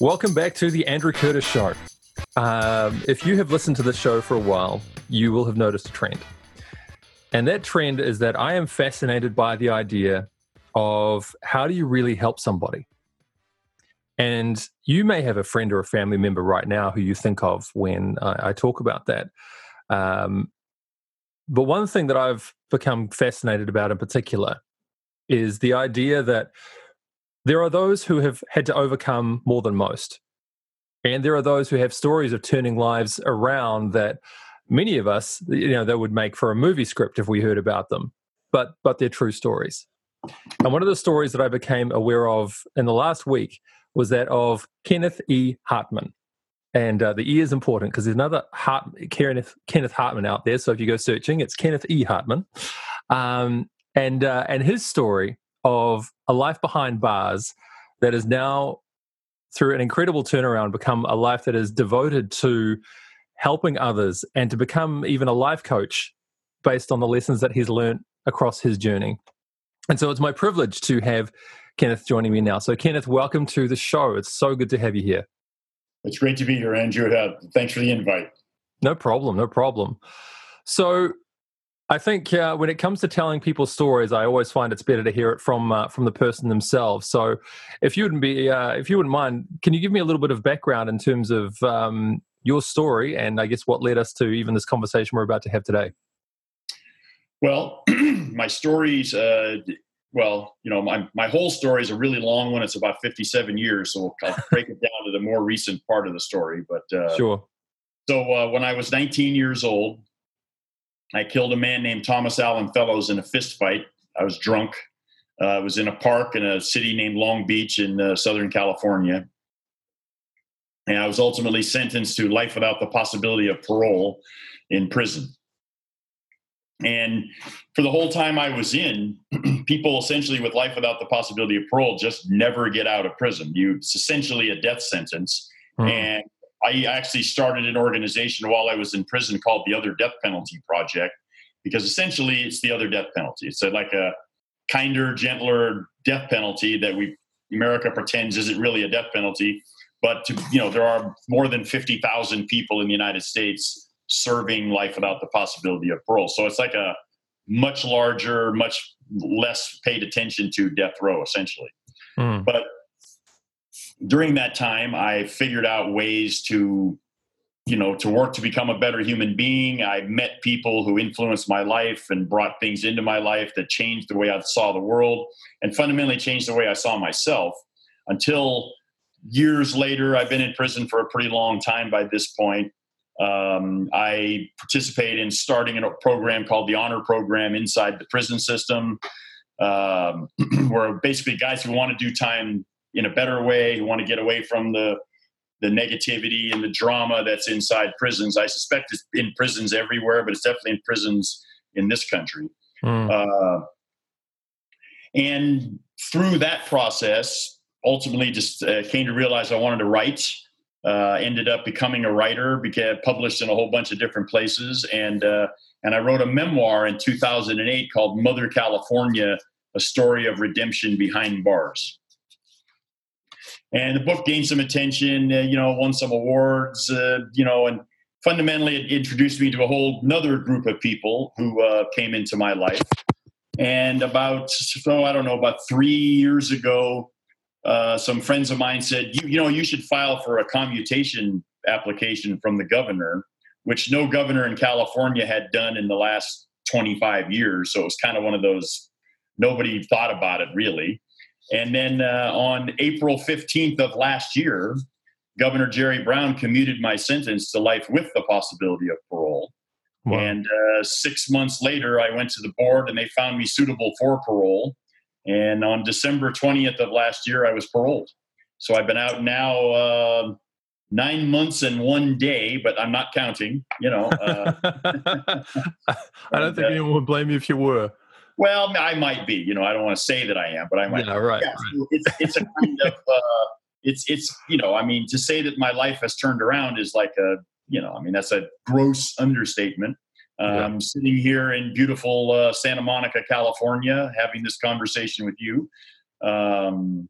Welcome back to the Andrew Curtis Show. Um, if you have listened to this show for a while, you will have noticed a trend. And that trend is that I am fascinated by the idea of how do you really help somebody? And you may have a friend or a family member right now who you think of when I, I talk about that. Um, but one thing that I've become fascinated about in particular is the idea that there are those who have had to overcome more than most. And there are those who have stories of turning lives around that many of us, you know, that would make for a movie script if we heard about them. But but they're true stories. And one of the stories that I became aware of in the last week was that of Kenneth E. Hartman. And uh, the E is important because there's another Hart, Kenneth, Kenneth Hartman out there. So if you go searching, it's Kenneth E. Hartman. Um, and, uh, and his story of a life behind bars that is now, through an incredible turnaround, become a life that is devoted to helping others and to become even a life coach based on the lessons that he's learned across his journey. And so it's my privilege to have Kenneth joining me now. So, Kenneth, welcome to the show. It's so good to have you here. It's great to be here, Andrew. Uh, thanks for the invite. No problem. No problem. So, I think uh, when it comes to telling people stories, I always find it's better to hear it from uh, from the person themselves. So, if you wouldn't be, uh, if you wouldn't mind, can you give me a little bit of background in terms of um, your story and I guess what led us to even this conversation we're about to have today? Well, my stories, uh, well, you know, my, my whole story is a really long one. It's about 57 years. So I'll break it down to the more recent part of the story. But uh, sure. So uh, when I was 19 years old, I killed a man named Thomas Allen Fellows in a fist fight. I was drunk. Uh, I was in a park in a city named Long Beach in uh, Southern California. And I was ultimately sentenced to life without the possibility of parole in prison. And for the whole time I was in, people essentially with life without the possibility of parole just never get out of prison. You, it's essentially a death sentence. Mm-hmm. And I actually started an organization while I was in prison called the Other Death Penalty Project, because essentially it's the other death penalty. It's like a kinder, gentler death penalty that we America pretends isn't really a death penalty. But to, you know, there are more than fifty thousand people in the United States serving life without the possibility of parole. So it's like a much larger, much less paid attention to death row, essentially. Mm. But during that time, I figured out ways to, you know, to work to become a better human being. I met people who influenced my life and brought things into my life that changed the way I saw the world and fundamentally changed the way I saw myself until years later. I've been in prison for a pretty long time by this point. Um, I participate in starting a program called the Honor Program inside the prison system, um, where basically guys who want to do time in a better way, who want to get away from the the negativity and the drama that's inside prisons. I suspect it's in prisons everywhere, but it's definitely in prisons in this country. Mm. Uh, and through that process, ultimately, just uh, came to realize I wanted to write uh, ended up becoming a writer, became published in a whole bunch of different places, and uh, and I wrote a memoir in 2008 called Mother California: A Story of Redemption Behind Bars. And the book gained some attention, uh, you know, won some awards, uh, you know, and fundamentally it introduced me to a whole another group of people who uh, came into my life. And about, oh, I don't know, about three years ago, uh, some friends of mine said, you, you know, you should file for a commutation application from the governor, which no governor in California had done in the last 25 years. So it was kind of one of those, nobody thought about it really. And then uh, on April 15th of last year, Governor Jerry Brown commuted my sentence to life with the possibility of parole. Wow. And uh, six months later, I went to the board and they found me suitable for parole. And on December 20th of last year, I was paroled. So I've been out now uh, nine months and one day, but I'm not counting, you know. Uh, I don't think uh, anyone would blame you if you were. Well, I might be, you know, I don't want to say that I am, but I might. Yeah, right. Yeah, right. It's, it's a kind of, uh, it's, it's, you know, I mean, to say that my life has turned around is like a, you know, I mean, that's a gross understatement. Um, yeah. Sitting here in beautiful uh, Santa Monica, California, having this conversation with you. Um,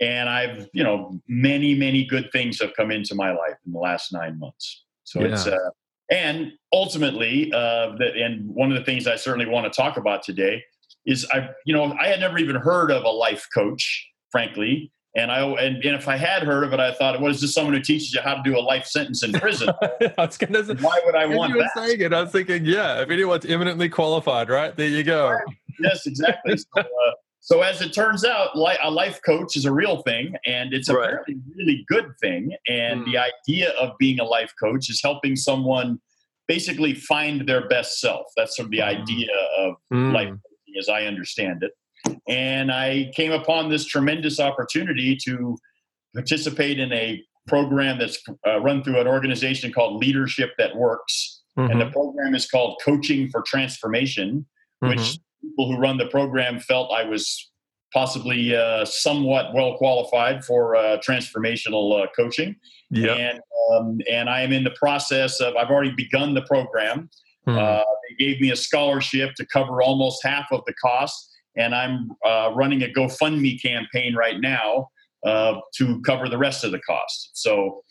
and I've you know many many good things have come into my life in the last nine months. So yeah. it's uh, and ultimately, uh, the, and one of the things I certainly want to talk about today is I you know I had never even heard of a life coach, frankly. And I and, and if I had heard of it, I thought, what is this someone who teaches you how to do a life sentence in prison? I was gonna Why would I want you that? Saying it, I was thinking, yeah, if anyone's eminently qualified, right there, you go. Right. Yes, exactly. so, uh, so as it turns out, a life coach is a real thing, and it's a right. really, really good thing. And mm. the idea of being a life coach is helping someone basically find their best self. That's sort of the mm. idea of mm. life coaching, as I understand it. And I came upon this tremendous opportunity to participate in a program that's uh, run through an organization called Leadership That Works. Mm-hmm. And the mm-hmm. program is called Coaching for Transformation, which mm-hmm people who run the program felt I was possibly uh, somewhat well qualified for uh, transformational uh, coaching. Yeah. And, um, and I am in the process of, I've already begun the program. Hmm. they gave me a scholarship to cover almost half of the cost. And I'm uh, running a GoFundMe campaign right now uh, to cover the rest of the cost. So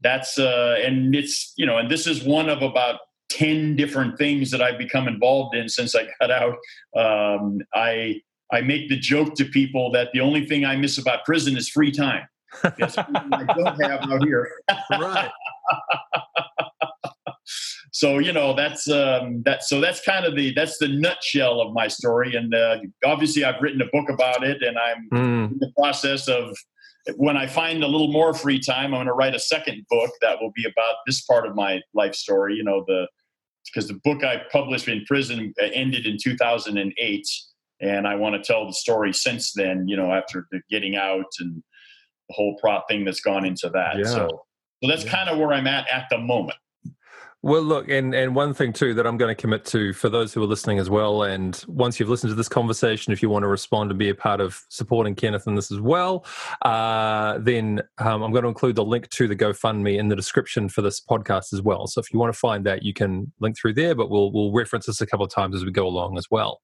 that's, uh, and it's, you know, and this is one of about 10 different things that I've become involved in since I got out. Um, I, I make the joke to people that the only thing I miss about prison is free time. That's I don't have out here. right. so you know that's um, that. So that's kind of the that's the nutshell of my story. And uh, obviously, I've written a book about it, and I'm mm. in the process of when I find a little more free time, I'm going to write a second book that will be about this part of my life story. You know, the because the book I published in prison uh, ended in 2008, and I want to tell the story since then. You know, after the getting out and the whole prop thing that's gone into that. Yeah. So, so that's yeah. kind of where I'm at at the moment. Well, look, and and one thing too that I'm going to commit to for those who are listening as well, and once you've listened to this conversation, if you want to respond and be a part of supporting Kenneth in this as well, uh, then um, I'm going to include the link to the GoFundMe in the description for this podcast as well. So if you want to find that, you can link through there, but we'll we'll reference this a couple of times as we go along as well.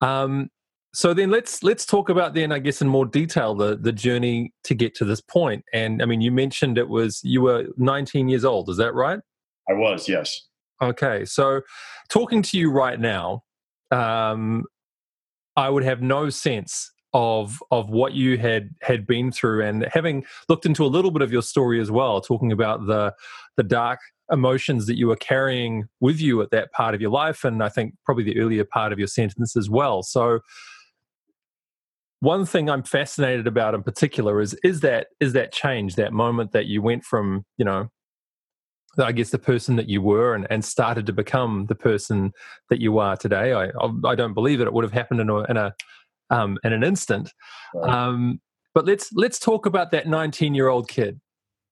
Um, so then let's let's talk about then I guess in more detail the the journey to get to this point. And I mean, you mentioned it was you were 19 years old, is that right? I was, yes. Okay, so talking to you right now, um, I would have no sense of of what you had had been through, and having looked into a little bit of your story as well, talking about the the dark emotions that you were carrying with you at that part of your life, and I think probably the earlier part of your sentence as well. So, one thing I'm fascinated about in particular is is that is that change, that moment that you went from you know I guess the person that you were and, and started to become the person that you are today. I I don't believe that it would have happened in a in a um, in an instant. Right. Um, but let's let's talk about that 19 year old kid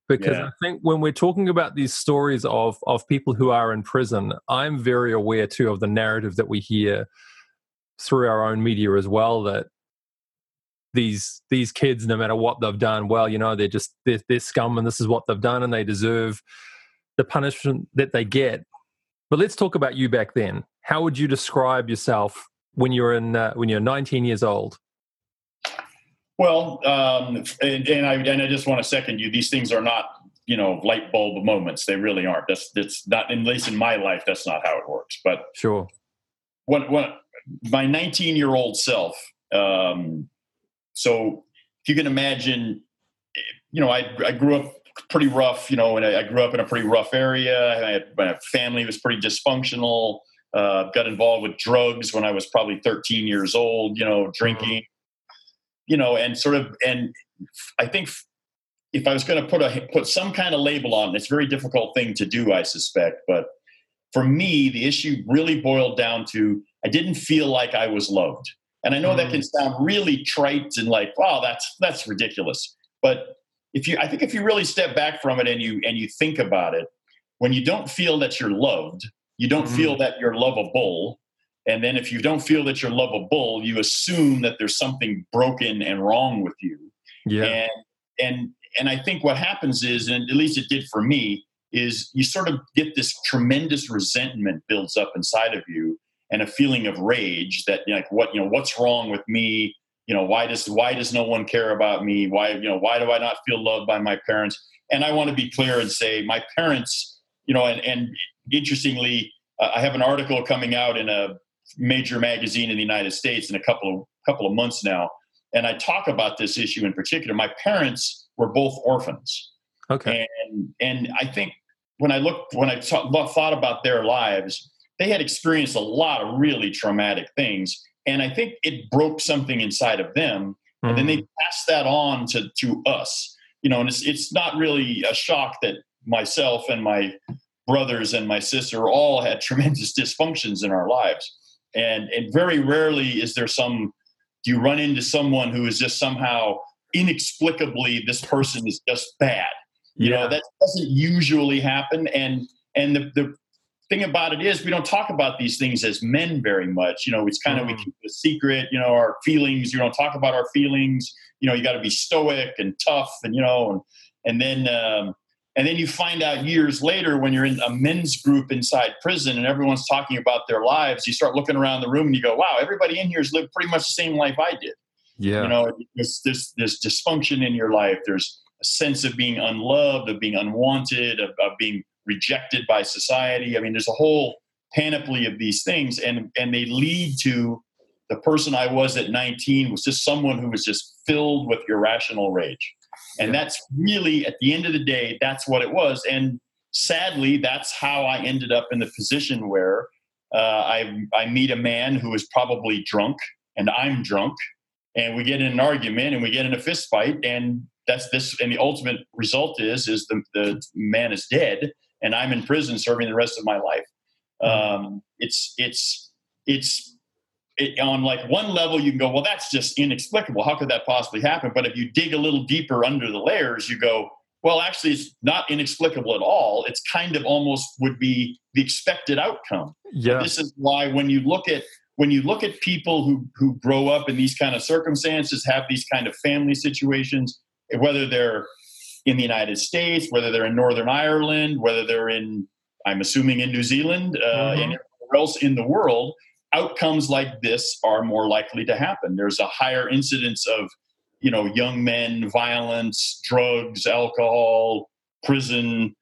because yeah. I think when we're talking about these stories of of people who are in prison, I'm very aware too of the narrative that we hear through our own media as well that these these kids, no matter what they've done, well, you know, they're just they're, they're scum and this is what they've done and they deserve the punishment that they get. But let's talk about you back then. How would you describe yourself when you're in uh, when you're 19 years old? Well, um, and, and, I and I just want to second you. These things are not you know light bulb moments. They really aren't. That's that's not at least in my life. That's not how it works. But sure. What what my 19 year old self. Um, so if you can imagine, you know, I I grew up pretty rough, you know, and I, I, grew up in a pretty rough area. Had, my family was pretty dysfunctional. Uh, got involved with drugs when I was probably 13 years old, you know, drinking, mm-hmm. you know, and sort of, and I think if I was going to put a, put some kind of label on it, it's a very difficult thing to do, I suspect. But for me, the issue really boiled down to, I didn't feel like I was loved. And I know mm-hmm. that can sound really trite and like, wow, that's, that's ridiculous. But if you i think if you really step back from it and you and you think about it when you don't feel that you're loved you don't mm-hmm. feel that you're lovable. And then if you don't feel that you're lovable you assume that there's something broken and wrong with you. Yeah. And and and i think what happens is and at least it did for me is you sort of get this tremendous resentment builds up inside of you and a feeling of rage that like what you know what's wrong with me you know why does why does no one care about me? Why you know why do i not feel loved by my parents? And i want to be clear and say my parents you know and, and interestingly uh, i have an article coming out in a major magazine in the united states in a couple of couple of months now and i talk about this issue in particular. My parents were both orphans. Okay. And and i think when i looked when i thought about their lives they had experienced a lot of really traumatic things and i think it broke something inside of them mm. and then they mm. passed that on to to us you know and it's it's not really a shock that myself and my brothers and my sister all had tremendous dysfunctions in our lives and and very rarely is there some do you run into someone who is just somehow inexplicably this person is just bad you yeah. know that doesn't usually happen and and the, the thing about it is we don't talk about these things as men very much. You know, it's kind of we mm. keep a secret. You know, our feelings. You don't talk about our feelings. You know, you got to be stoic and tough, and you know, and and then um, and then you find out years later when you're in a men's group inside prison and everyone's talking about their lives. You start looking around the room and you go, "Wow, everybody in here has lived pretty much the same life I did." Yeah, you know, there's this this dysfunction in your life. There's a sense of being unloved, of being unwanted, of, of being rejected by society. I mean, there's a whole panoply of these things, and and they lead to the person I was at 19 was just someone who was just filled with irrational rage, and yeah. that's really at the end of the day, that's what it was. And sadly, that's how I ended up in the position where uh, I I meet a man who is probably drunk, and I'm drunk, and we get in an argument, and we get in a fist fight, and that's this and the ultimate result is is the, the man is dead and I'm in prison serving the rest of my life. Mm-hmm. Um, it's it's it's it, on like one level you can go, well, that's just inexplicable. How could that possibly happen? But if you dig a little deeper under the layers, you go, well, actually, it's not inexplicable at all. It's kind of almost would be the expected outcome. Yeah. This is why when you look at when you look at people who who grow up in these kind of circumstances, have these kind of family situations, whether they're in the United States, whether they're in Northern Ireland, whether they're in, I'm assuming, in New Zealand, uh, mm-hmm. and anywhere else in the world, outcomes like this are more likely to happen. There's a higher incidence of, you know, young men, violence, drugs, alcohol, prison,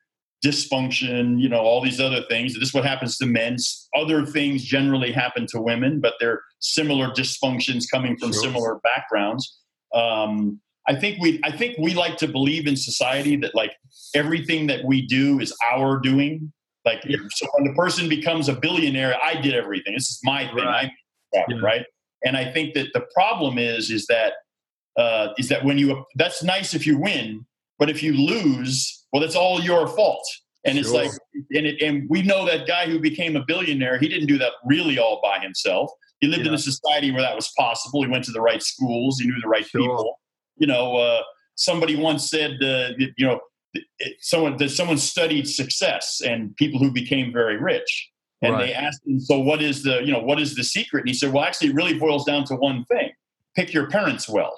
dysfunction, you know, all these other things. This is what happens to men. Other things generally happen to women, but they're similar dysfunctions coming from sure. similar backgrounds. Um, I think we I think we like to believe in society that like everything that we do is our doing. Like so when the person becomes a billionaire, I did everything. This is my thing. Right. I yeah. right. And I think that the problem is is that uh, is that when you that's nice if you win, but if you lose, well, that's all your fault. And sure. it's like, and it, and we know that guy who became a billionaire, he didn't do that really all by himself. He lived yeah. in a society where that was possible. He went to the right schools. He knew the right sure. people you know, uh, somebody once said, uh, you know, someone that someone studied success and people who became very rich, and right. they asked him, so what is the, you know, what is the secret? And he said, well, actually, it really boils down to one thing: pick your parents well.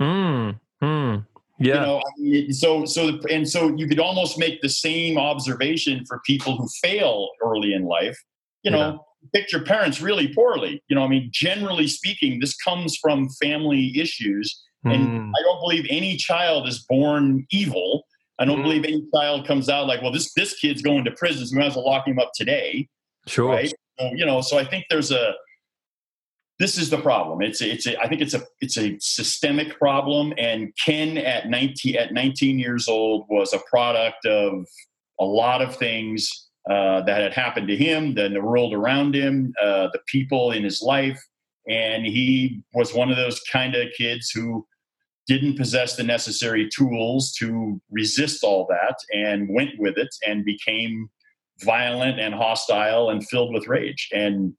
Hmm. Hmm. Yeah. You know, I mean, so so and so you could almost make the same observation for people who fail early in life. You know, yeah. pick your parents really poorly. You know, I mean, generally speaking, this comes from family issues and mm. I don't believe any child is born evil. I don't mm. believe any child comes out like, well, this this kid's going to prison, so we might as well lock him up today. Sure. Right? So, you know, so I think there's a this is the problem. It's a, it's a, I think it's a it's a systemic problem. And Ken at 19 at 19 years old was a product of a lot of things uh, that had happened to him, then the world around him, uh, the people in his life, and he was one of those kind of kids who didn't possess the necessary tools to resist all that and went with it and became violent and hostile and filled with rage and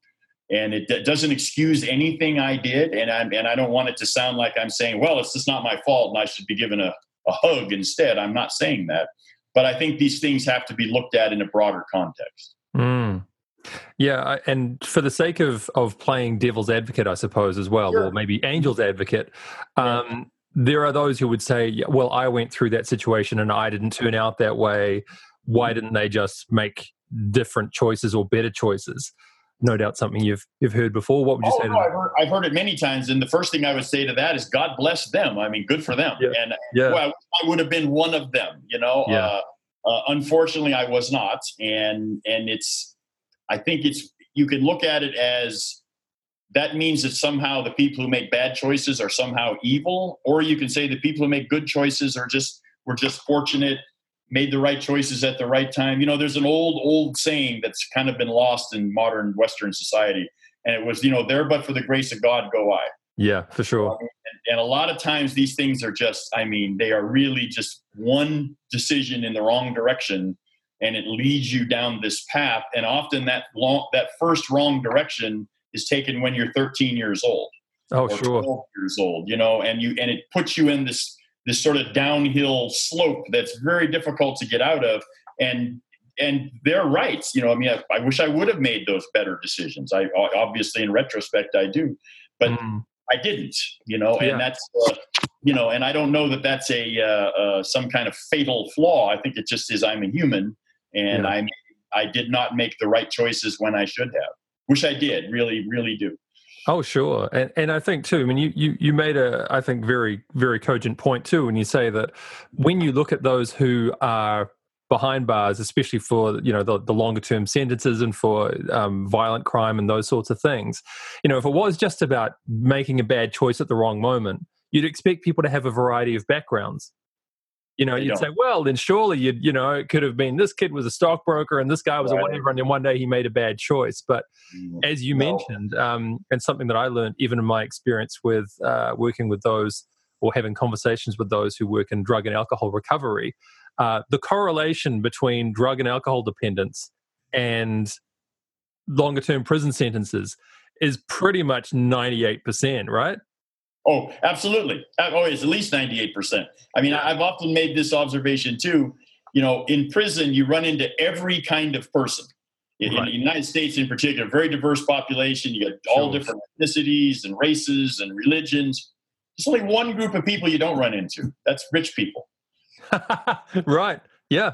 and it, it doesn't excuse anything I did and I and I don't want it to sound like I'm saying well it's just not my fault and I should be given a, a hug instead I'm not saying that but I think these things have to be looked at in a broader context. Mm. Yeah, and for the sake of of playing devil's advocate, I suppose as well, sure. or maybe angel's advocate, um, there are those who would say, well, I went through that situation and I didn't turn out that way. Why didn't they just make different choices or better choices? no doubt something you've you've heard before. What would you oh, say? No, I've, heard, I've, heard, it many times, and the first thing I would say to that is, God bless them. I mean, good for them. Yeah. And yeah. well, I would have been one of them. You know, yeah. Uh, uh, unfortunately, I was not, and and it's. I think it's you can look at it as that means that somehow the people who make bad choices are somehow evil, or you can say the people who make good choices are just were just fortunate, made the right choices at the right time. You know, there's an old old saying that's kind of been lost in modern Western society, and it was, you know, there but for the grace of God go I. Yeah, for sure. And, and a lot of times these things are just, I mean, they are really just one decision in the wrong direction and it leads you down this path. And often that long, that first wrong direction is taken when you're 13 years old. Oh, sure. 12 years old, you know, and you, and it puts you in this, this sort of downhill slope that's very difficult to get out of. And, and they're right. You know, I mean, I, I wish I would have made those better decisions. I obviously, in retrospect, I do, but mm. I didn't, you know, and yeah. that's, uh, you know, and I don't know that that's a uh, uh, some kind of fatal flaw. I think it just is I'm a human, and yeah. I I did not make the right choices when I should have. Which I did, really, really do. Oh, sure, and and I think too. I mean, you you you made a I think very very cogent point too when you say that when you look at those who are behind bars, especially for you know the, the longer term sentences and for um, violent crime and those sorts of things. You know, if it was just about making a bad choice at the wrong moment, you'd expect people to have a variety of backgrounds. You know, you'd say, well, then surely you'd, you know, it could have been this kid was a stockbroker and this guy was right. a whatever, and then one day he made a bad choice. But mm, as you no. mentioned, um, and something that I learned even in my experience with uh, working with those or having conversations with those who work in drug and alcohol recovery, uh, the correlation between drug and alcohol dependence and longer term prison sentences is pretty much 98%, right? Oh, absolutely. Uh, oh, it's at least 98%. I mean, I've often made this observation too. You know, in prison, you run into every kind of person. In, right. in the United States, in particular, very diverse population. You got all sure. different ethnicities and races and religions. There's only one group of people you don't run into. That's rich people. right. Yeah.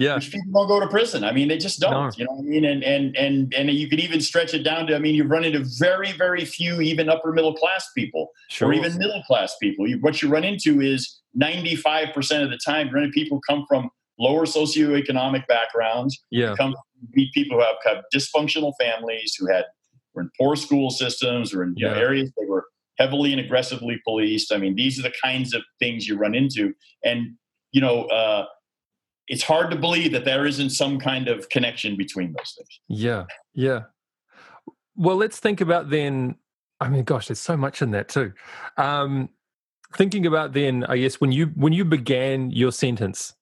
Yeah. Which people don't go to prison. I mean, they just don't. No. You know what I mean? And and and and you can even stretch it down to. I mean, you run into very very few even upper middle class people sure. or even middle class people. You, what you run into is ninety five percent of the time, you run into people come from lower socioeconomic backgrounds. Yeah. come meet people who have, have dysfunctional families, who had were in poor school systems, or in yeah. know, areas that were heavily and aggressively policed. I mean, these are the kinds of things you run into, and you know. Uh, it's hard to believe that there isn't some kind of connection between those things. Yeah, yeah. Well, let's think about then. I mean, gosh, there's so much in that too. Um, thinking about then, I guess when you when you began your sentence,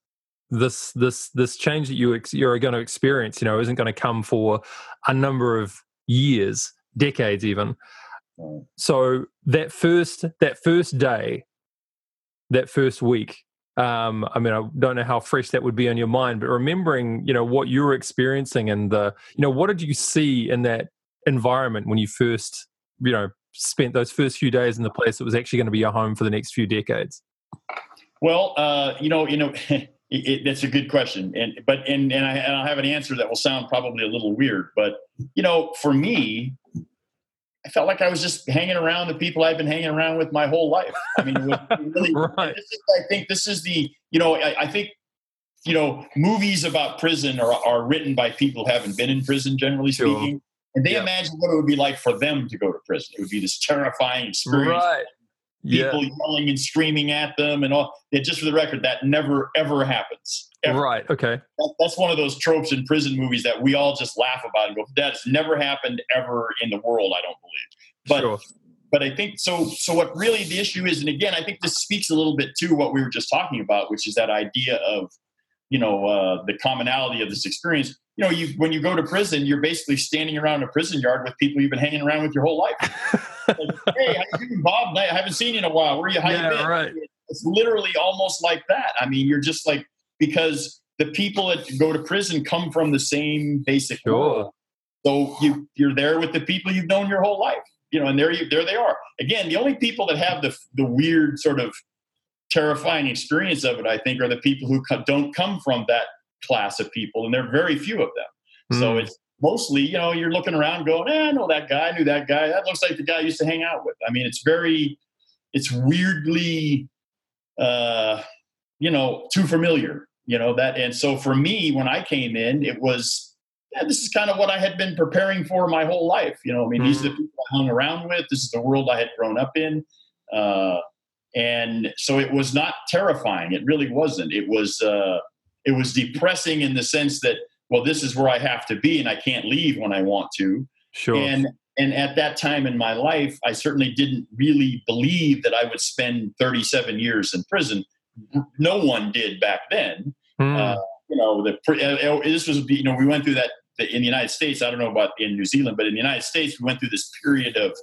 this this this change that you ex- you're going to experience, you know, isn't going to come for a number of years, decades, even. So that first that first day, that first week, um, I mean, I don't know how fresh that would be on your mind, but remembering, you know, what you were experiencing and the, you know, what did you see in that environment when you first, you know, spent those first few days in the place that was actually going to be your home for the next few decades? Well, uh, you know, you know, it, it, that's a good question, and but and and I, and I have an answer that will sound probably a little weird, but you know, for me, I felt like I was just hanging around the people I've been hanging around with my whole life. I mean, really, right. is, I think this is the, you know, I, I, think, you know, movies about prison are, are written by people who haven't been in prison, generally sure. speaking. And they yeah. imagine what it would be like for them to go to prison. It would be this terrifying experience. Right. People yeah. yelling and screaming at them and all. And just for the record, that never, ever happens. Ever. Right. Okay. That, that's one of those tropes in prison movies that we all just laugh about and go, "That has never happened ever in the world." I don't believe. But sure. but I think so. So what really the issue is, and again, I think this speaks a little bit to what we were just talking about, which is that idea of you know uh, the commonality of this experience. You know, you when you go to prison, you're basically standing around a prison yard with people you've been hanging around with your whole life. like, hey, how you doing, Bob? I haven't seen you in a while. Where are you? How yeah, you been? Right. It's literally almost like that. I mean, you're just like because the people that go to prison come from the same basic sure. world. So you you're there with the people you've known your whole life, you know, and there you there they are. Again, the only people that have the the weird sort of terrifying experience of it, I think, are the people who co- don't come from that class of people, and there are very few of them. Mm. So hmm. it's mostly, you know, you're looking around going, eh, I know that guy, I knew that guy. That looks like the guy I used to hang out with. I mean, it's very, it's weirdly, uh, you know, too familiar, you know, that. And so for me, when I came in, it was, yeah, this is kind of what I had been preparing for my whole life. You know, I mean, mm-hmm. these are the mm-hmm. people I hung around with. This is the world I had grown up in. Uh, and so it was not terrifying. It really wasn't. It was, uh, it was depressing in the sense that well, this is where I have to be and I can't leave when I want to. Sure. And and at that time in my life, I certainly didn't really believe that I would spend 37 years in prison. No one did back then. Mm. Uh, you know, the uh, uh, this was you know we went through that in the United States. I don't know about in New Zealand, but in the United States, we went through this period of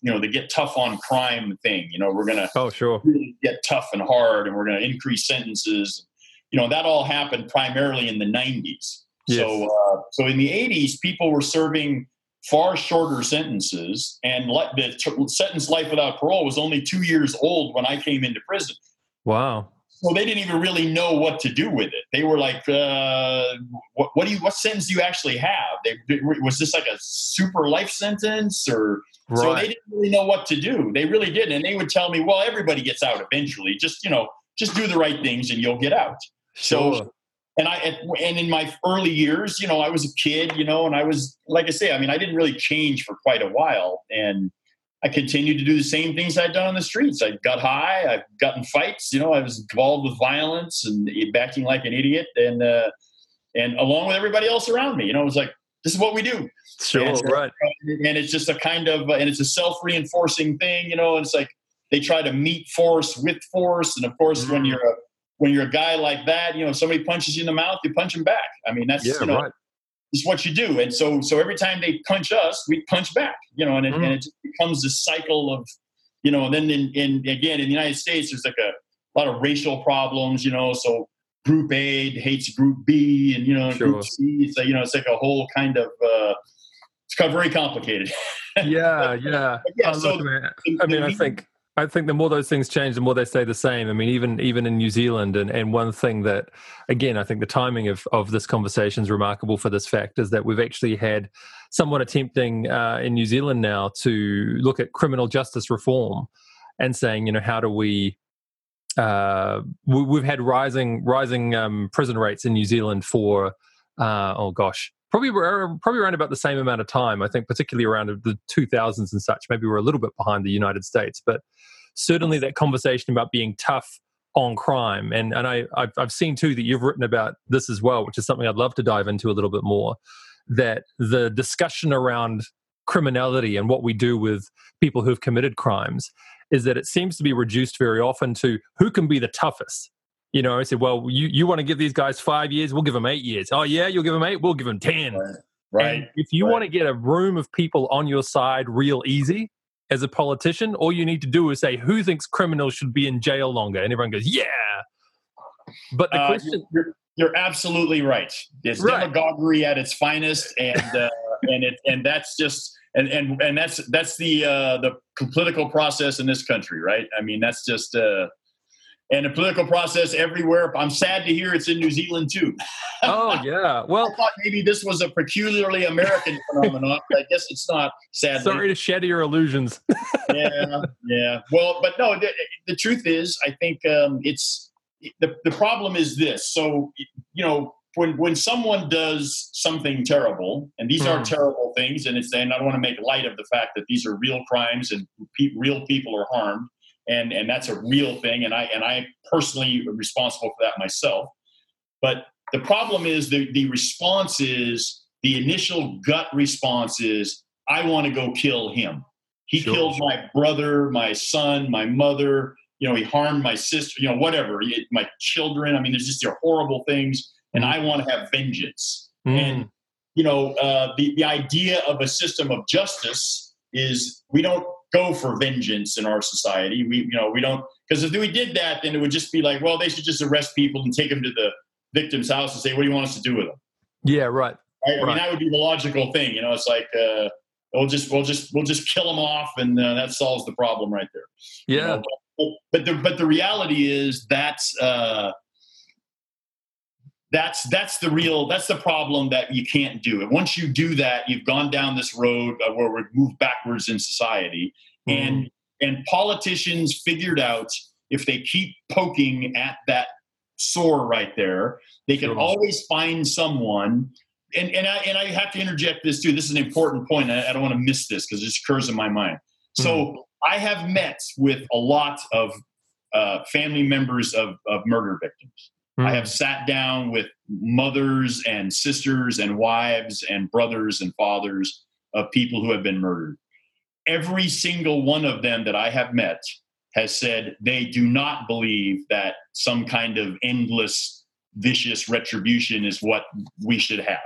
you know the get tough on crime thing. You know, we're gonna oh sure really get tough and hard, and we're gonna increase sentences. You know, that all happened primarily in the 90s. Yes. So, uh, so in the 80s, people were serving far shorter sentences, and le- the t- sentence life without parole was only two years old when I came into prison. Wow. So they didn't even really know what to do with it. They were like, uh, what, what, do you, what sentence do you actually have? They, was this like a super life sentence or? Right. So they didn't really know what to do. They really didn't. And they would tell me, well, everybody gets out eventually. Just, you know, just do the right things and you'll get out. Sure. So and I and in my early years, you know, I was a kid, you know, and I was like I say, I mean, I didn't really change for quite a while, and I continued to do the same things I'd done on the streets. I got high, I've gotten fights, you know, I was involved with violence and acting like an idiot, and uh, and along with everybody else around me, you know, it was like this is what we do. Sure, and right. And it's just a kind of, and it's a self-reinforcing thing, you know. And it's like they try to meet force with force, and of course, mm-hmm. when you're a when you're a guy like that, you know, somebody punches you in the mouth, you punch them back. I mean, that's yeah, you know, right. it's what you do. And so, so every time they punch us, we punch back. You know, and it, mm. and it becomes this cycle of, you know. And then in, in again in the United States, there's like a lot of racial problems. You know, so Group A hates Group B, and you know, sure. Group C. It's a, you know, it's like a whole kind of. Uh, it's kind of very complicated. yeah, yeah. yeah, so I mean, I think I think the more those things change, the more they stay the same. I mean, even even in New Zealand, and, and one thing that, again, I think the timing of, of this conversation is remarkable for this fact is that we've actually had someone attempting uh, in New Zealand now to look at criminal justice reform and saying, you know, how do we uh, we, have had rising rising um, prison rates in New Zealand for uh, oh gosh probably er, probably around about the same amount of time. I think, particularly around the 2000s and such. Maybe we're a little bit behind the United States, but certainly that conversation about being tough on crime, and and I I've, I've seen too that you've written about this as well, which is something I'd love to dive into a little bit more. That the discussion around criminality and what we do with people who've committed crimes is that it seems to be reduced very often to who can be the toughest you know, I said, well, you, you want to give these guys five years? We'll give them eight years. Oh, yeah, you'll give them eight? We'll give them 10. Right. right. if you right. want to get a room of people on your side real easy as a politician, all you need to do is say, who thinks criminals should be in jail longer? And everyone goes, yeah. But the uh, question. You're, you're, absolutely right. It's right. demagoguery at its finest. And, uh, and, it, and that's just. And, and and that's that's the uh, the political process in this country, right? I mean, that's just uh, and the political process everywhere. I'm sad to hear it's in New Zealand too. oh yeah, well, I thought maybe this was a peculiarly American phenomenon. I guess it's not. Sadly, sorry to shatter your illusions. yeah, yeah. Well, but no. The, the truth is, I think um, it's the the problem is this. So you know. When, when someone does something terrible, and these mm. are terrible things, and it's and I don't want to make light of the fact that these are real crimes and pe- real people are harmed, and and that's a real thing and i and i personally am responsible for that myself. But the problem is the the response is the initial gut response is i want to go kill him. He sure, killed my brother my son my mother you know he harmed my sister you know whatever my children i mean there's just they're horrible things and i want to have vengeance. Mm. and you know uh, the, the idea of a system of justice is we don't go for vengeance in our society. We, you know, we don't because if we did that, then it would just be like, well, they should just arrest people and take them to the victim's house and say, what do you want us to do with them? Yeah, right. right? I mean, that would be the logical thing. You know, it's like uh, we'll just we'll just we'll just kill them off, and uh, that solves the problem right there. Yeah. You know, but, but the but the reality is that's. Uh, that's that's the real that's the problem that you can't do it. Once you do that you've gone down this road where we move backwards in society. Mm-hmm. and and politicians figured out if they keep poking at that sore right there they can always find someone. And and I, and I have to interject this too. This is an important point i, I don't want to miss this because it just occurs in my mind. So mm-hmm. i have met with a lot of uh, family members of, of murder victims Mm. I have sat down with mothers and sisters and wives and brothers and fathers of people who have been murdered. Every single one of them that I have met has said they do not believe that some kind of endless, vicious retribution is what we should have.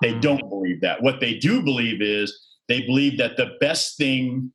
They mm. don't believe that. What they do believe is they believe that the best thing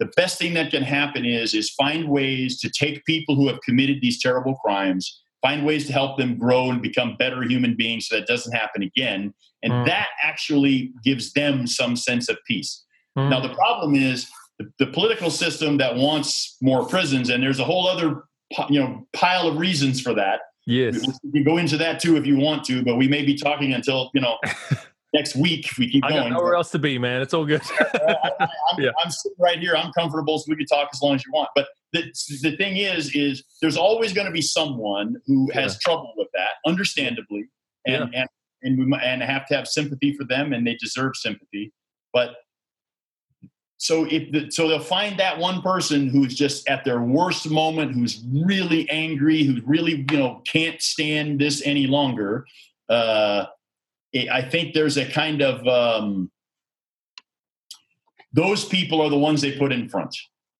the best thing that can happen is is find ways to take people who have committed these terrible crimes find ways to help them grow and become better human beings so that doesn't happen again. And mm. that actually gives them some sense of peace. Mm. Now, the problem is the, the, political system that wants more prisons, and there's a whole other you know pile of reasons for that. Yes, we, can go into that too if you want to, but we may be talking until you know next week if we keep going. I got nowhere else to be, man. It's all good. I, am yeah. sitting right here. I'm comfortable, so we can talk as long as you want. But the, the thing is, is there's always going to be someone who has trouble with that, understandably, and yeah. and and we and have to have sympathy for them, and they deserve sympathy. But so if the, so they'll find that one person who's just at their worst moment, who's really angry, who really you know can't stand this any longer. Uh, I think there's a kind of um, those people are the ones they put in front.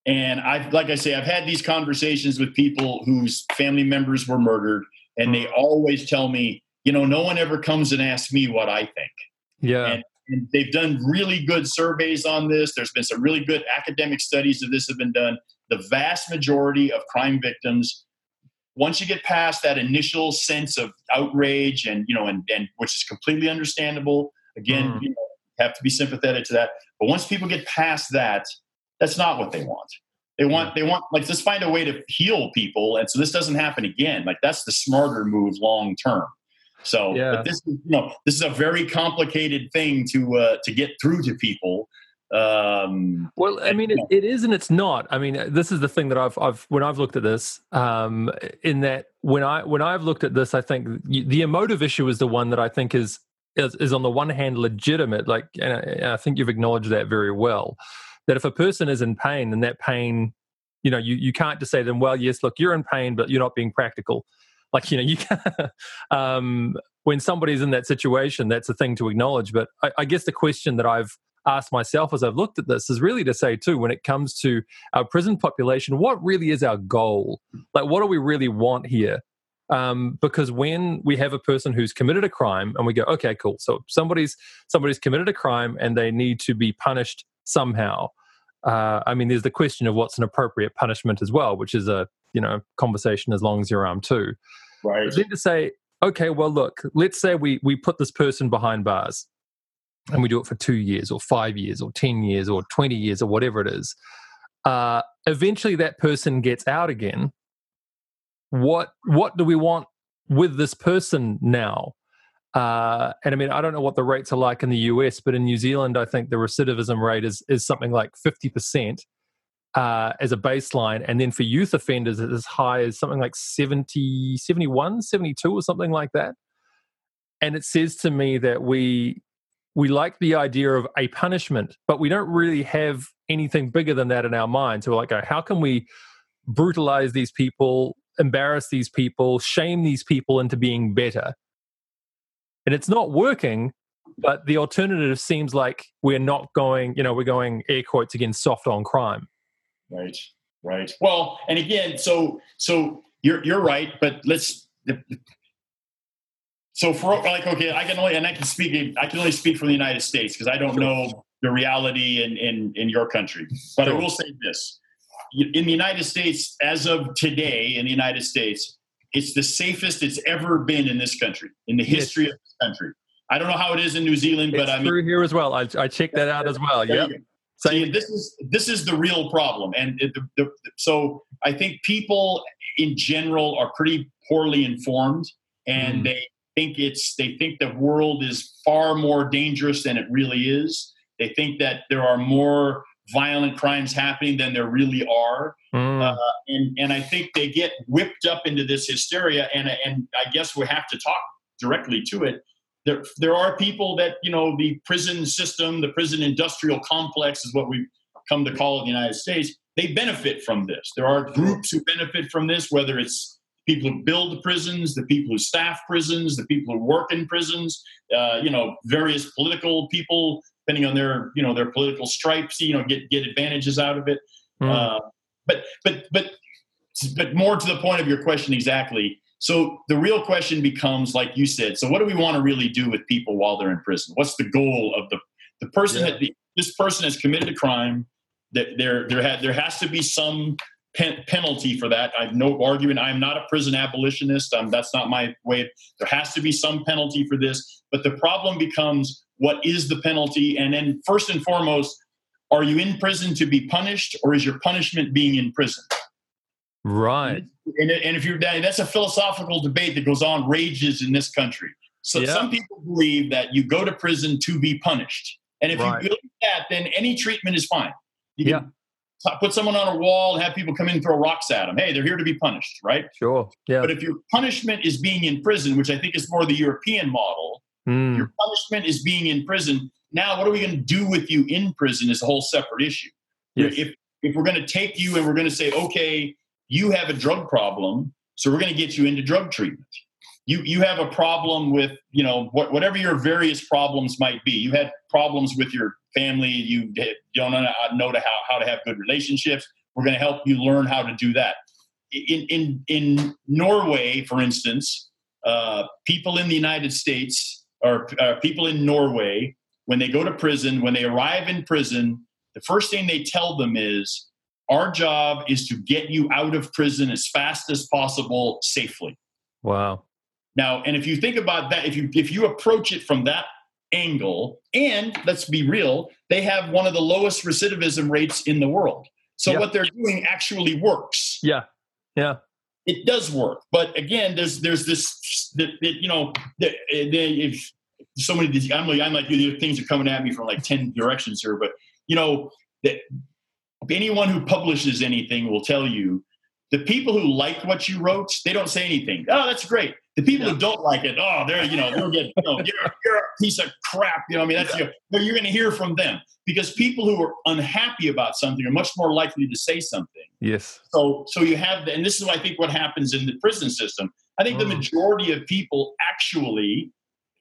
And I, like I say, I've had these conversations with people whose family members were murdered, and they always tell me, you know, no one ever comes and asks me what I think. Yeah. And, and they've done really good surveys on this. There's been some really good academic studies of this have been done. The vast majority of crime victims, once you get past that initial sense of outrage and you know, and, and which is completely understandable. Again, mm. you know, have to be sympathetic to that. But once people get past that, that's not what they want. They want they want like just find a way to heal people, and so this doesn't happen again. Like that's the smarter move long term. So, yeah. but this is you know this is a very complicated thing to uh, to get through to people. Um, well, I mean, it, it is and it's not. I mean, this is the thing that I've I've when I've looked at this. Um, in that when I when I've looked at this, I think the emotive issue is the one that I think is is, is on the one hand legitimate. Like, and I, and I think you've acknowledged that very well that if a person is in pain and that pain you know you, you can't just say to them well yes look you're in pain but you're not being practical. Like you know you can um, when somebody's in that situation that's a thing to acknowledge. But I, I guess the question that i've asked myself as i've looked at this is really to say too when it comes to our prison population what really is our goal? Like what do we really want here? Um, because when we have a person who's committed a crime and we go okay cool. So somebody's somebody's committed a crime and they need to be punished somehow. Uh, I mean, there's the question of what's an appropriate punishment as well, which is a you know conversation as long as your arm too. Right. But then to say, okay, well, look, let's say we we put this person behind bars, and we do it for two years, or five years, or ten years, or twenty years, or whatever it is. Uh, eventually, that person gets out again. What what do we want with this person now? Uh, and I mean, I don't know what the rates are like in the US, but in New Zealand, I think the recidivism rate is is something like fifty percent uh, as a baseline, and then for youth offenders, it's as high as something like 70, 71, 72 or something like that. And it says to me that we we like the idea of a punishment, but we don't really have anything bigger than that in our minds. So we're like, how can we brutalize these people, embarrass these people, shame these people into being better? And it's not working but the alternative seems like we're not going you know we're going air quotes again soft on crime. Right right. Well and again so so you're you're right but let's so for like okay i can only and i can speak i can only speak from the united states because i don't know the reality in in in your country. But i will say this. In the united states as of today in the united states it's the safest it's ever been in this country, in the history of this country. I don't know how it is in New Zealand, but I mean, through here as well. I, I checked that out as well. Yeah. So this is this is the real problem, and the, the, so I think people in general are pretty poorly informed, and mm. they think it's they think the world is far more dangerous than it really is. They think that there are more violent crimes happening than there really are. Mm. Uh, and, and I think they get whipped up into this hysteria. And, and I guess we have to talk directly to it. There, there are people that, you know, the prison system, the prison industrial complex is what we've come to call it in the United States. They benefit from this. There are groups who benefit from this, whether it's people who build the prisons, the people who staff prisons, the people who work in prisons, uh, you know, various political people depending on their you know their political stripes, you know, get get advantages out of it. Mm. Uh, but but but but more to the point of your question exactly. So the real question becomes, like you said, so what do we want to really do with people while they're in prison? What's the goal of the the person yeah. that this person has committed a crime? That there there had there has to be some pen, penalty for that. I've no argument. I'm not a prison abolitionist. Um, that's not my way. There has to be some penalty for this. But the problem becomes what is the penalty? And then, first and foremost, are you in prison to be punished or is your punishment being in prison? Right. And, and if you're that's a philosophical debate that goes on, rages in this country. So yeah. some people believe that you go to prison to be punished. And if right. you believe that, then any treatment is fine. You yeah put someone on a wall and have people come in and throw rocks at them. Hey, they're here to be punished, right? Sure. Yeah. But if your punishment is being in prison, which I think is more the European model, mm. your punishment is being in prison. Now, what are we going to do with you in prison is a whole separate issue. Yes. If if we're going to take you and we're going to say, okay, you have a drug problem, so we're going to get you into drug treatment. You you have a problem with you know what, whatever your various problems might be. You had problems with your family, you don't know to how, how to have good relationships. We're going to help you learn how to do that. In, in, in Norway, for instance, uh, people in the United States or uh, people in Norway, when they go to prison, when they arrive in prison, the first thing they tell them is, Our job is to get you out of prison as fast as possible safely. Wow. Now, and if you think about that, if you if you approach it from that angle. And let's be real, they have one of the lowest recidivism rates in the world. So yeah. what they're doing actually works. Yeah. Yeah. It does work. But again, there's there's this that, you know the, the, if so many these I'm like I'm like you things are coming at me from like 10 directions here, but you know that anyone who publishes anything will tell you the people who like what you wrote, they don't say anything. Oh, that's great. The people yeah. who don't like it, oh, they're you know they'll get you know, you're, you're, a piece of crap. You know, I mean that's yeah. you you're going to hear from them because people who are unhappy about something are much more likely to say something. Yes. So so you have, and this is I think what happens in the prison system. I think mm. the majority of people actually,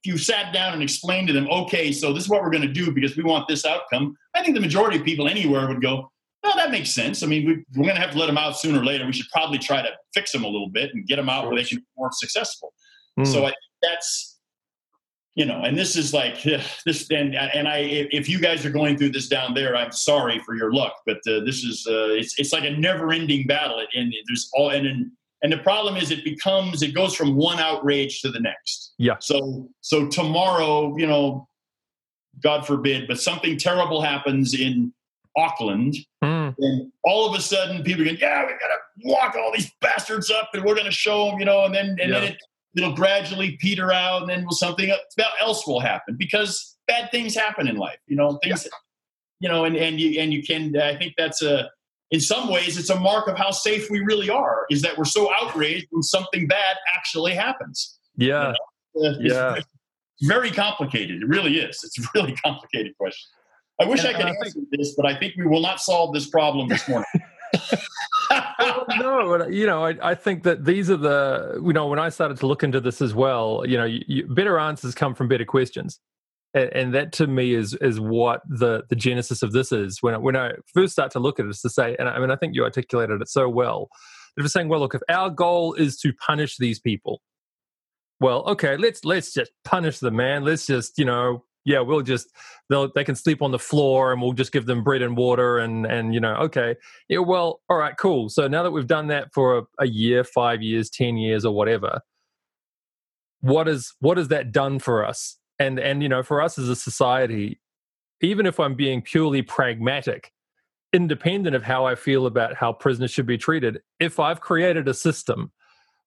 if you sat down and explained to them, okay, so this is what we're going to do because we want this outcome. I think the majority of people anywhere would go, well, that makes sense. I mean, we, are going to have to let them out sooner or later. We should probably try to fix them a little bit and get them out where they can be more successful. Mm. So I that's, you know, and this is like this, and and I, if you guys are going through this down there, I'm sorry for your luck, but uh, this is, uh, it's it's like a never-ending battle, and there's all, and and the problem is it becomes, it goes from one outrage to the next. Yeah. So so tomorrow, you know, God forbid, but something terrible happens in Auckland. Mm. And all of a sudden, people are going, yeah, we got to lock all these bastards up and we're going to show them, you know, and then, and yeah. then it, it'll gradually peter out and then something else will happen because bad things happen in life, you know, things, yeah. you know, and, and you, and you can, I think that's a, in some ways, it's a mark of how safe we really are is that we're so outraged when something bad actually happens. Yeah. You know? yeah. Very complicated. It really is. It's a really complicated question. I wish and, I could answer think, this, but I think we will not solve this problem this morning. no, but, you know, I, I, think that these are the, you know, when I started to look into this as well, you know, you, you, better answers come from better questions. And, and, that to me is is what the the genesis of this is. When I, when I first start to look at it, is to say, and I mean, I think you articulated it so well. They're saying, well, look, if our goal is to punish these people, well, okay, let's let's just punish the man. Let's just you know yeah, we'll just they'll they can sleep on the floor and we'll just give them bread and water and and you know okay yeah well all right cool so now that we've done that for a, a year five years ten years or whatever what is what has that done for us and and you know for us as a society even if i'm being purely pragmatic independent of how i feel about how prisoners should be treated if i've created a system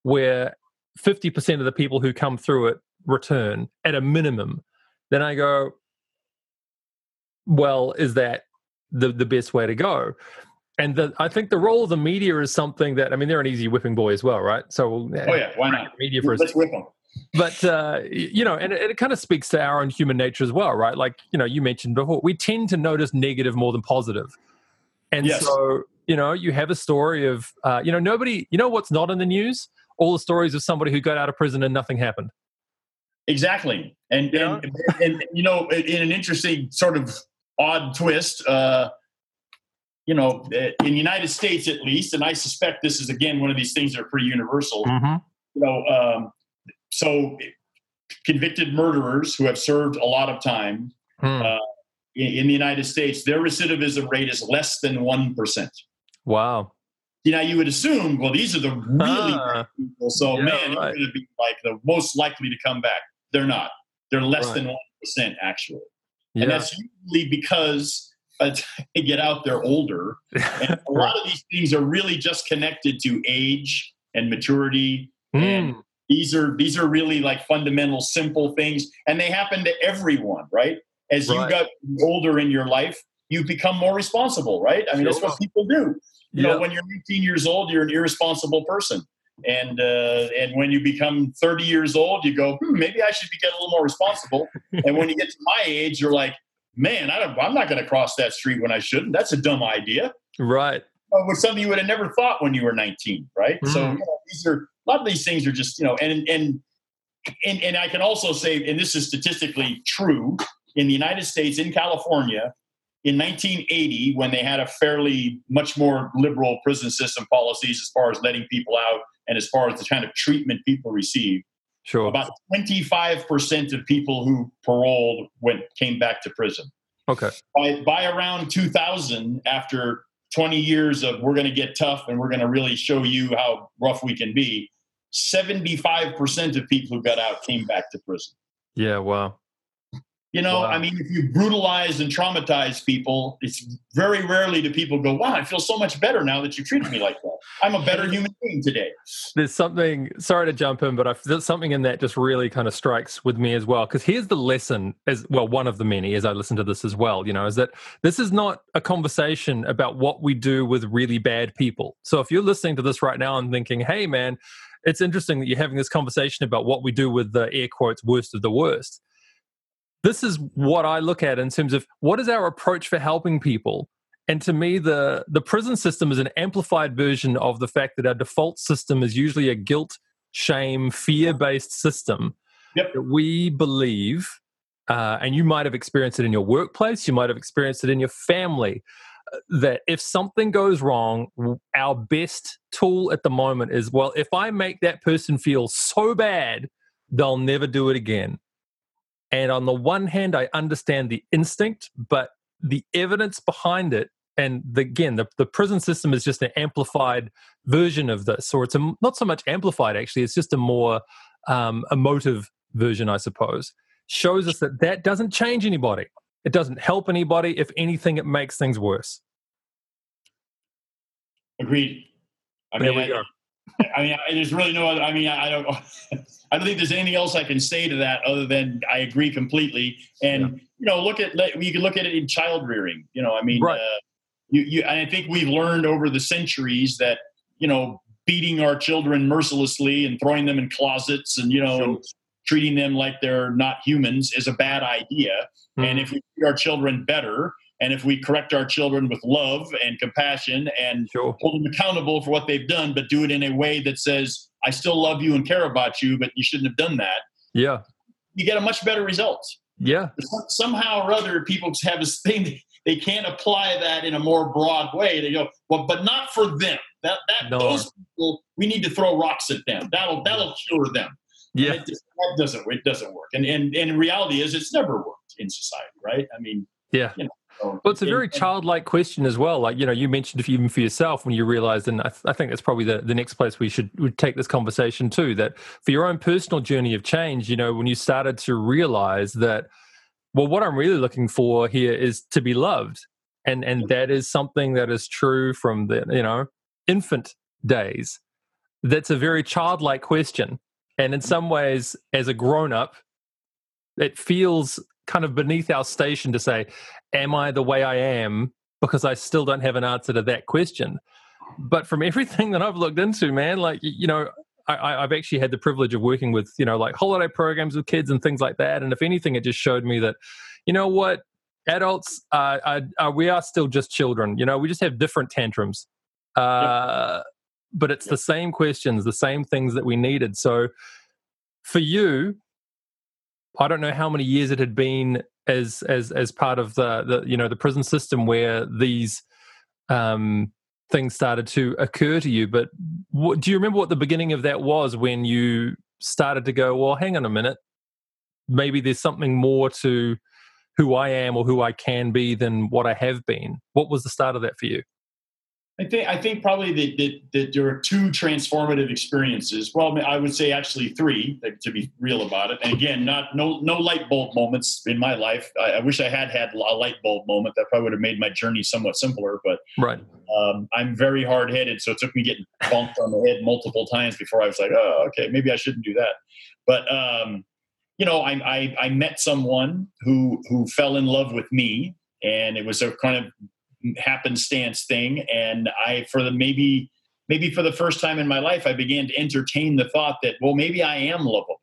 where 50% of the people who come through it return at a minimum, then I go, well, is that the the best way to go? And the, I think the role of the media is something that I mean they're an easy whipping boy as well, right? So oh eh, yeah, why not media for let's whip them. But uh, you know, and it, it kind of speaks to our own human nature as well, right? Like you know, you mentioned before, we tend to notice negative more than positive, and yes. so you know, you have a story of uh, you know nobody, you know what's not in the news? All the stories of somebody who got out of prison and nothing happened. Exactly, and and, and, and you know, in an interesting sort of odd twist. Uh, you know, in the United States at least, and I suspect this is again one of these things that are pretty universal. Mm-hmm. You know, um, so convicted murderers who have served a lot of time hmm. uh, in, in, the United States, their recidivism rate is less than one percent. Wow. You know, you would assume, well, these are the really uh, people, so yeah, man, right. going to be like the most likely to come back. They're not. They're less right. than one percent actually, yeah. and that's usually because they get out, they're older. And a lot of these things are really just connected to age and maturity. Mm. And these are these are really like fundamental, simple things, and they happen to everyone, right? As right. you got older in your life, you become more responsible, right? I mean, sure. that's what people do. You know, when you're 18 years old, you're an irresponsible person, and uh, and when you become 30 years old, you go, hmm, maybe I should be getting a little more responsible. and when you get to my age, you're like, man, I am not going to cross that street when I shouldn't. That's a dumb idea. Right. Was something you would have never thought when you were 19, right? Mm. So you know, these are a lot of these things are just you know, and and and and I can also say, and this is statistically true in the United States, in California, in 1980, when they had a fairly much more liberal prison system policies as far as letting people out and as far as the kind of treatment people receive, Sure. About 25% of people who paroled went came back to prison. Okay. By, by around 2000, after 20 years of we're going to get tough and we're going to really show you how rough we can be, 75% of people who got out came back to prison. Yeah, wow. You know, wow. I mean, if you brutalize and traumatize people, it's very rarely do people go, wow, I feel so much better now that you treated me like that. I'm a better human being today. There's something, sorry to jump in, but I, there's something in that just really kind of strikes with me as well. Because here's the lesson, as well, one of the many as I listen to this as well, you know, is that this is not a conversation about what we do with really bad people. So if you're listening to this right now and thinking, hey, man, it's interesting that you're having this conversation about what we do with the air quotes worst of the worst this is what I look at in terms of what is our approach for helping people. And to me, the the prison system is an amplified version of the fact that our default system is usually a guilt, shame, fear based system yep. that we believe. Uh, and you might have experienced it in your workplace, you might have experienced it in your family. Uh, that if something goes wrong, our best tool at the moment is well, if I make that person feel so bad, they'll never do it again. And on the one hand, I understand the instinct, but the evidence behind it, and the, again, the, the prison system is just an amplified version of this, or it's a, not so much amplified, actually, it's just a more um, emotive version, I suppose, shows us that that doesn't change anybody. It doesn't help anybody. If anything, it makes things worse. Agreed. I mean, there we I, go. I mean, I, there's really no other. I mean, I don't. I don't think there's anything else I can say to that other than I agree completely. And yeah. you know, look at you can look at it in child rearing. You know, I mean, right. uh, you, you, I think we've learned over the centuries that you know beating our children mercilessly and throwing them in closets and you know sure. and treating them like they're not humans is a bad idea. Mm-hmm. And if we treat our children better and if we correct our children with love and compassion and sure. hold them accountable for what they've done, but do it in a way that says, I still love you and care about you, but you shouldn't have done that. Yeah. You get a much better result. Yeah. Somehow or other, people have this thing, they can't apply that in a more broad way. They go, well, but not for them. That, that no. those people, we need to throw rocks at them. That'll, that'll cure them. Yeah. It just, that doesn't, it doesn't work. And, and, and reality is it's never worked in society, right? I mean, yeah. You know, Oh, well, it's a very childlike question as well. Like, you know, you mentioned even for yourself when you realized, and I, th- I think that's probably the, the next place we should would take this conversation too, that for your own personal journey of change, you know, when you started to realize that, well, what I'm really looking for here is to be loved. And, and that is something that is true from the, you know, infant days. That's a very childlike question. And in some ways, as a grown up, it feels kind of beneath our station to say, Am I the way I am? Because I still don't have an answer to that question. But from everything that I've looked into, man, like, you know, I, have actually had the privilege of working with, you know, like holiday programs with kids and things like that. And if anything, it just showed me that, you know what, adults, uh, are, are, we are still just children. You know, we just have different tantrums. Uh, yep. But it's yep. the same questions, the same things that we needed. So for you, I don't know how many years it had been as as as part of the the you know the prison system where these um, things started to occur to you. But what, do you remember what the beginning of that was when you started to go, well, hang on a minute, maybe there's something more to who I am or who I can be than what I have been. What was the start of that for you? I think I think probably that, that, that there are two transformative experiences. Well, I would say actually three, to be real about it. And again, not no no light bulb moments in my life. I, I wish I had had a light bulb moment. That probably would have made my journey somewhat simpler. But right, um, I'm very hard headed, so it took me getting bumped on the head multiple times before I was like, oh, okay, maybe I shouldn't do that. But um, you know, I, I I met someone who who fell in love with me, and it was a kind of happenstance thing. And I, for the maybe, maybe for the first time in my life, I began to entertain the thought that, well, maybe I am lovable.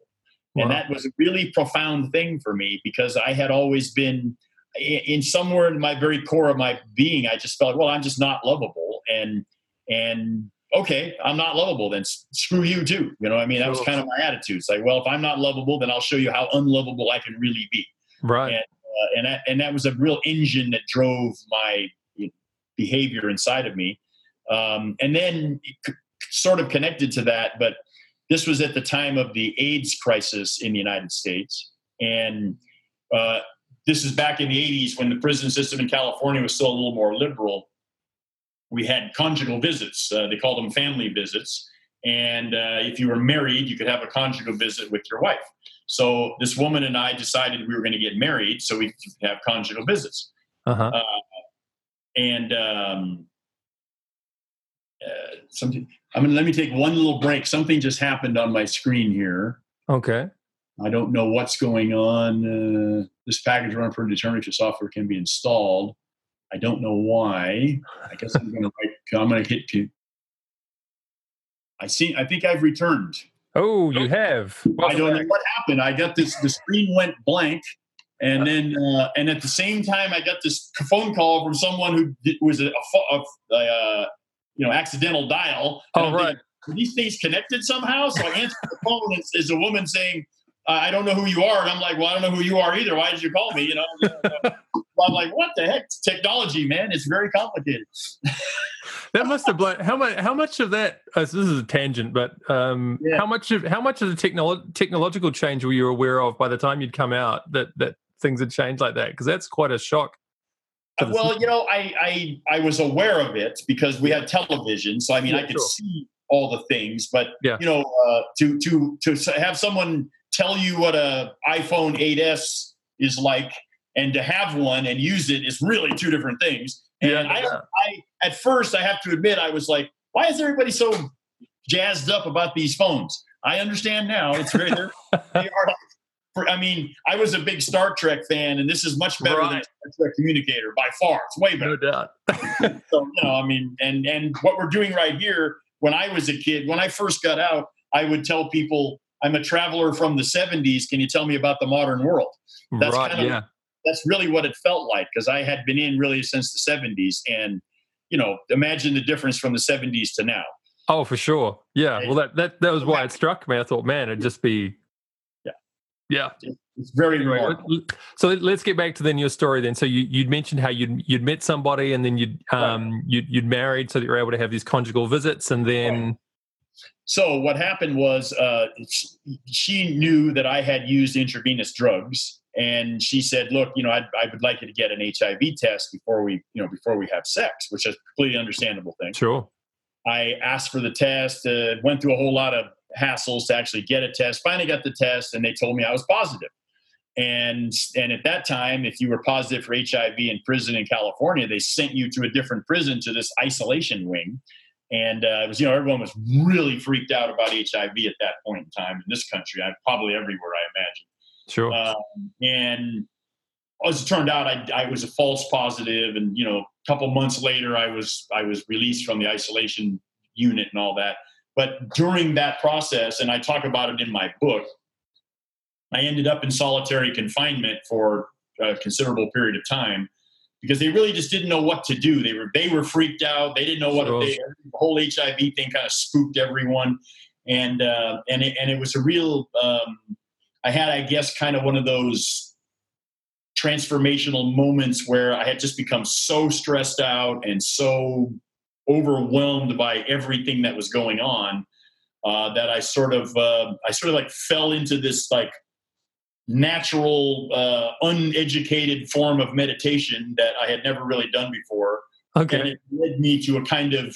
Wow. And that was a really profound thing for me because I had always been in somewhere in my very core of my being, I just felt, well, I'm just not lovable. And, and okay, I'm not lovable, then screw you too. You know, I mean, that was kind of my attitude. It's like, well, if I'm not lovable, then I'll show you how unlovable I can really be. Right. And, uh, and that, and that was a real engine that drove my behavior inside of me. Um, and then sort of connected to that, but this was at the time of the AIDS crisis in the United States. And uh, this is back in the 80s when the prison system in California was still a little more liberal. We had conjugal visits, uh, they called them family visits. And uh, if you were married, you could have a conjugal visit with your wife. So this woman and I decided we were going to get married so we could have conjugal visits. Uh-huh. Uh, and um, uh, something. I mean, let me take one little break. Something just happened on my screen here. Okay. I don't know what's going on. Uh, this package run for determination software can be installed. I don't know why. I guess I'm going to write. I'm going to hit. To, I see. I think I've returned. Oh, you have. Welcome I don't know what happened. I got this. The screen went blank, and then, uh, and at the same time, I got this phone call from someone who did, was a, a, a, uh, you know, accidental dial. Oh, right. Thinking, Are these things connected somehow? So I answered the phone, and it's, it's a woman saying, I don't know who you are. And I'm like, well, I don't know who you are either. Why did you call me? You know, I'm like, what the heck? Technology, man. It's very complicated. that must have blown. How much? How much of that? Uh, this is a tangent, but um, yeah. how much of how much of the technolo- technological change were you aware of by the time you'd come out that that things had changed like that? Because that's quite a shock. Uh, well, you know, I, I I was aware of it because we had television, so I mean, yeah, I could sure. see all the things. But yeah. you know, uh, to to to have someone tell you what a iPhone 8s is like, and to have one and use it is really two different things. And yeah, I, I, at first, I have to admit, I was like, why is everybody so jazzed up about these phones? I understand now. It's very they are I mean, I was a big Star Trek fan, and this is much better right. than Star Trek Communicator by far. It's way better. No doubt. so, you know, I mean, and and what we're doing right here. When I was a kid, when I first got out, I would tell people, "I'm a traveler from the '70s. Can you tell me about the modern world?" That's right, kind of, yeah. That's really what it felt like because I had been in really since the '70s, and you know, imagine the difference from the '70s to now. Oh, for sure. Yeah. Well, that that that was why it struck me. I thought, man, it'd just be yeah. It's very anyway, So let's get back to then your story then. So you you'd mentioned how you'd you'd met somebody and then you'd um right. you'd, you'd married so that you're able to have these conjugal visits and then right. So what happened was uh, she knew that I had used intravenous drugs, and she said, "Look, you know, I'd, I would like you to get an HIV test before we, you know, before we have sex," which is a completely understandable thing. Sure. I asked for the test, uh, went through a whole lot of hassles to actually get a test. Finally got the test, and they told me I was positive. And and at that time, if you were positive for HIV in prison in California, they sent you to a different prison to this isolation wing. And uh, it was, you know, everyone was really freaked out about HIV at that point in time in this country. I probably everywhere, I imagine. Sure. Um, and as it turned out, I, I was a false positive, and you know, a couple months later, I was I was released from the isolation unit and all that. But during that process, and I talk about it in my book, I ended up in solitary confinement for a considerable period of time because they really just didn't know what to do. They were they were freaked out. They didn't know what they, the whole HIV thing kind of spooked everyone, and uh, and it, and it was a real. Um, I had, I guess, kind of one of those transformational moments where I had just become so stressed out and so overwhelmed by everything that was going on uh, that I sort of uh, I sort of like fell into this like natural uh, uneducated form of meditation that I had never really done before. Okay. And it led me to a kind of,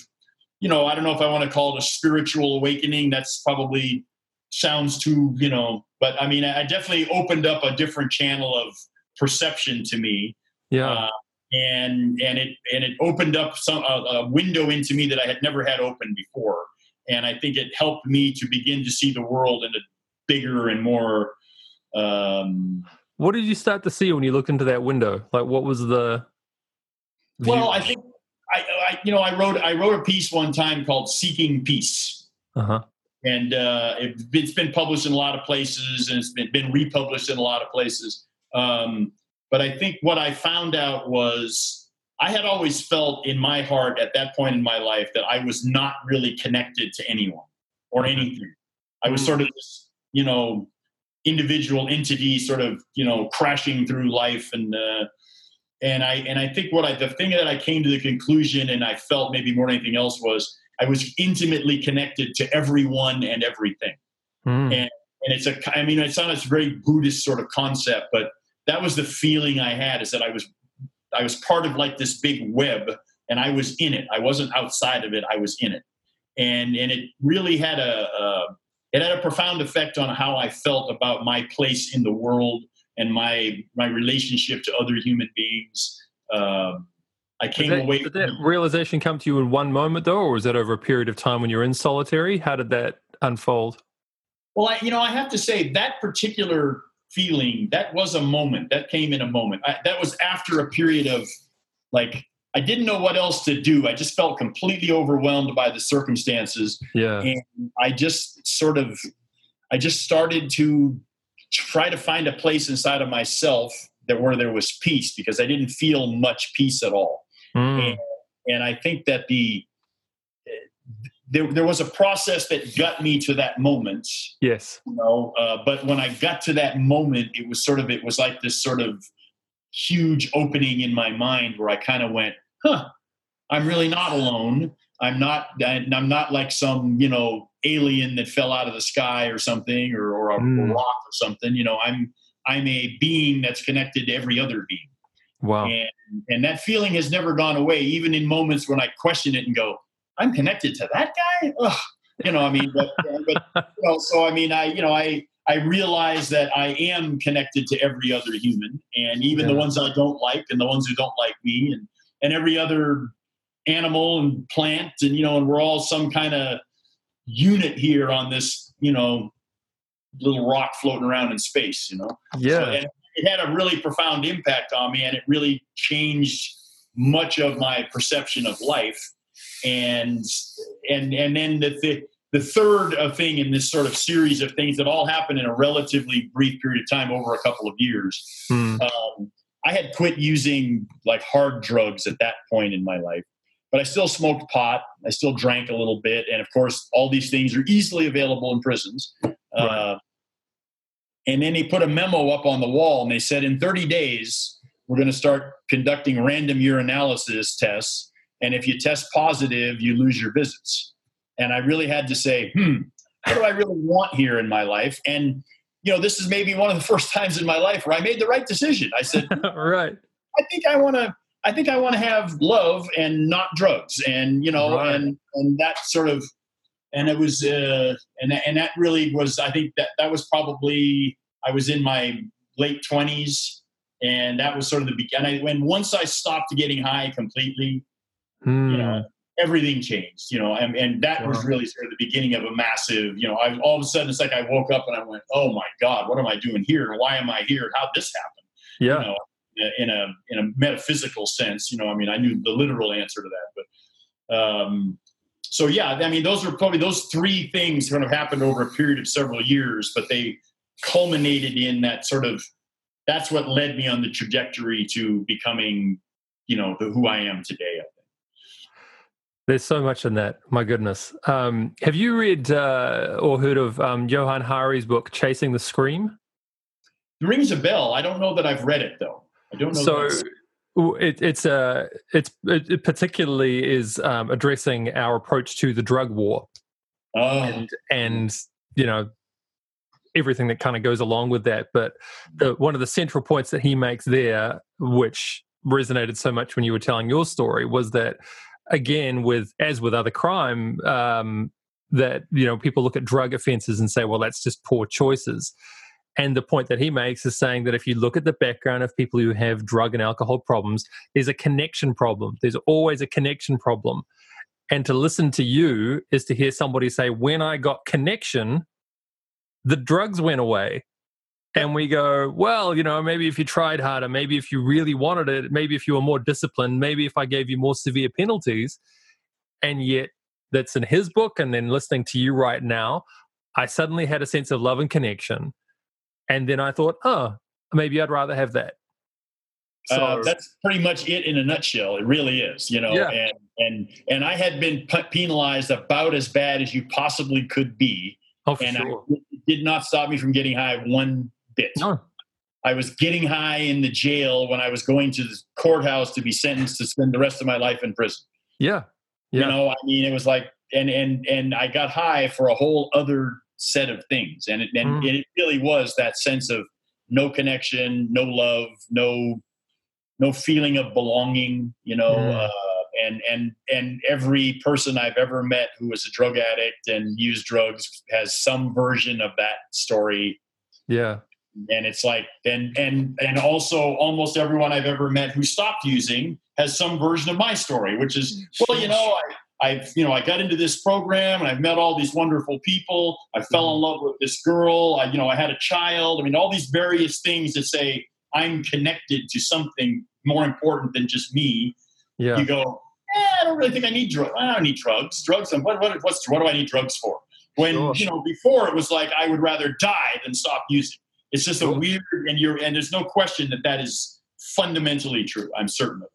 you know, I don't know if I want to call it a spiritual awakening. That's probably sounds too, you know, but I mean, I definitely opened up a different channel of perception to me. Yeah. And and it and it opened up some a, a window into me that I had never had open before, and I think it helped me to begin to see the world in a bigger and more. Um, what did you start to see when you looked into that window? Like, what was the? View? Well, I think I, I, you know I wrote I wrote a piece one time called "Seeking Peace," uh-huh. and uh, it, has been published in a lot of places and it's been, been republished in a lot of places. Um, but I think what I found out was I had always felt in my heart at that point in my life that I was not really connected to anyone or anything. I was mm. sort of this, you know, individual entity sort of, you know, crashing through life and uh, and I and I think what I the thing that I came to the conclusion and I felt maybe more than anything else was I was intimately connected to everyone and everything. Mm. And and it's a I mean it's not a very Buddhist sort of concept, but that was the feeling I had is that I was I was part of like this big web and I was in it. I wasn't outside of it. I was in it. And and it really had a, it had a profound effect on how I felt about my place in the world and my my relationship to other human beings. Um, I came did that, away. Did that realization come to you in one moment, though, or was that over a period of time when you're in solitary? How did that unfold? Well, I, you know, I have to say that particular feeling that was a moment that came in a moment. I, that was after a period of like i didn't know what else to do. I just felt completely overwhelmed by the circumstances. Yeah. And i just sort of i just started to try to find a place inside of myself that where there was peace because i didn't feel much peace at all. Mm. and, and i think that the there, there was a process that got me to that moment. Yes. You know, uh, but when I got to that moment, it was sort of it was like this sort of huge opening in my mind where I kind of went, "Huh, I'm really not alone. I'm not. I'm not like some you know alien that fell out of the sky or something, or, or a mm. rock or something. You know, I'm I'm a being that's connected to every other being. Wow. And and that feeling has never gone away, even in moments when I question it and go, I'm connected to that guy. Ugh. You know, I mean, but, but you know, so I mean, I you know, I I realize that I am connected to every other human, and even yeah. the ones I don't like, and the ones who don't like me, and and every other animal and plant, and you know, and we're all some kind of unit here on this, you know, little rock floating around in space. You know, yeah. So, it had a really profound impact on me, and it really changed much of my perception of life and and and then the the, the third uh, thing in this sort of series of things that all happened in a relatively brief period of time over a couple of years. Hmm. Um, I had quit using like hard drugs at that point in my life, but I still smoked pot. I still drank a little bit, and of course, all these things are easily available in prisons. Right. Uh, and then they put a memo up on the wall, and they said, in 30 days, we're going to start conducting random urinalysis tests and if you test positive, you lose your visits. And I really had to say, hmm, what do I really want here in my life? And, you know, this is maybe one of the first times in my life where I made the right decision. I said, right. I think I want to, I think I want to have love and not drugs. And, you know, right. and, and that sort of, and it was, uh, and, and that really was, I think that that was probably, I was in my late twenties and that was sort of the beginning. When once I stopped getting high completely, Mm. You know, everything changed, you know, and, and that wow. was really sort of the beginning of a massive, you know, I, all of a sudden it's like I woke up and I went, oh my God, what am I doing here? Why am I here? How'd this happen? Yeah. You know, in a, in a metaphysical sense, you know, I mean, I knew the literal answer to that, but, um, so yeah, I mean, those are probably those three things kind of happened over a period of several years, but they culminated in that sort of, that's what led me on the trajectory to becoming, you know, the, who I am today. There's so much in that. My goodness. Um, have you read uh, or heard of um, Johann Hari's book, Chasing the Scream? It rings a bell. I don't know that I've read it though. I don't know. So it, it's a uh, it's it particularly is um, addressing our approach to the drug war, oh. and and you know everything that kind of goes along with that. But the, one of the central points that he makes there, which resonated so much when you were telling your story, was that again with as with other crime um, that you know people look at drug offenses and say well that's just poor choices. And the point that he makes is saying that if you look at the background of people who have drug and alcohol problems there's a connection problem. There's always a connection problem. And to listen to you is to hear somebody say when i got connection the drugs went away and we go, well, you know, maybe if you tried harder, maybe if you really wanted it, maybe if you were more disciplined, maybe if I gave you more severe penalties. And yet, that's in his book. And then listening to you right now, I suddenly had a sense of love and connection. And then I thought, oh, maybe I'd rather have that. Uh, so, uh, that's pretty much it in a nutshell. It really is, you know. Yeah. And and and I had been penalized about as bad as you possibly could be. Oh, and sure. I, it did not stop me from getting high one bit. No. I was getting high in the jail when I was going to the courthouse to be sentenced to spend the rest of my life in prison. Yeah. yeah. You know, I mean, it was like, and and and I got high for a whole other set of things, and it and, mm. it really was that sense of no connection, no love, no no feeling of belonging. You know, mm. uh, and and and every person I've ever met who was a drug addict and used drugs has some version of that story. Yeah and it's like and and and also almost everyone i've ever met who stopped using has some version of my story which is well you know i i you know i got into this program and i've met all these wonderful people. I fell in mm-hmm. love with this girl. I you know i had a child. I mean all these various things that say i'm connected to something more important than just me. Yeah. You go eh, i don't really think i need drugs i don't need drugs. Drugs and what, what, what's, what do i need drugs for? When sure. you know before it was like i would rather die than stop using it's just a weird, and you're, and there's no question that that is fundamentally true. I'm certain of it.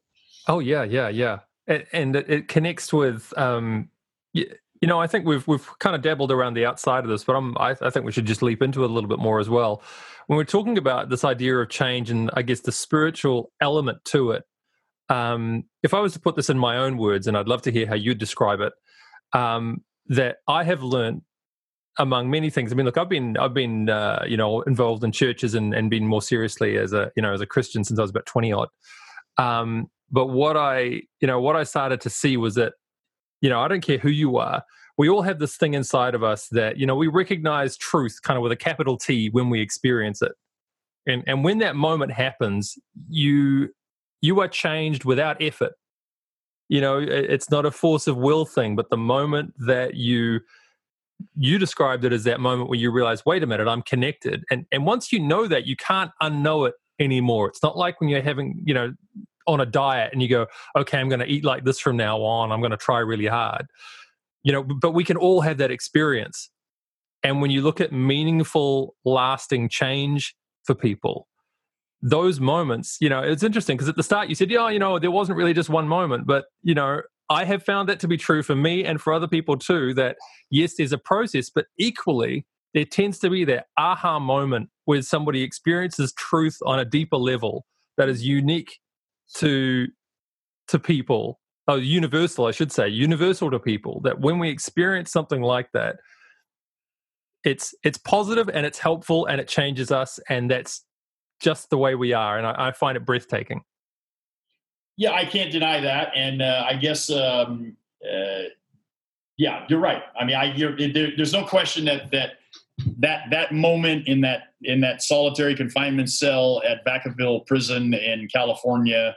Oh yeah, yeah, yeah, and, and it connects with, um, you, you know, I think we've we've kind of dabbled around the outside of this, but I'm, I, I think we should just leap into it a little bit more as well. When we're talking about this idea of change and I guess the spiritual element to it, um, if I was to put this in my own words, and I'd love to hear how you'd describe it, um, that I have learned among many things. I mean, look, I've been I've been uh, you know involved in churches and and been more seriously as a you know as a Christian since I was about twenty odd. Um, but what I you know what I started to see was that you know I don't care who you are. We all have this thing inside of us that you know we recognize truth kind of with a capital T when we experience it, and and when that moment happens, you you are changed without effort. You know, it's not a force of will thing, but the moment that you you described it as that moment where you realize, wait a minute, I'm connected. And and once you know that, you can't unknow it anymore. It's not like when you're having, you know, on a diet and you go, okay, I'm going to eat like this from now on. I'm going to try really hard. You know, but we can all have that experience. And when you look at meaningful, lasting change for people, those moments, you know, it's interesting because at the start you said, yeah, you know, there wasn't really just one moment, but, you know, I have found that to be true for me and for other people too. That yes, there's a process, but equally, there tends to be that aha moment where somebody experiences truth on a deeper level that is unique to to people. Oh, universal, I should say, universal to people. That when we experience something like that, it's it's positive and it's helpful and it changes us, and that's just the way we are. And I, I find it breathtaking. Yeah, I can't deny that, and uh, I guess um, uh, yeah, you're right. I mean, I there, there's no question that that that that moment in that in that solitary confinement cell at Vacaville Prison in California,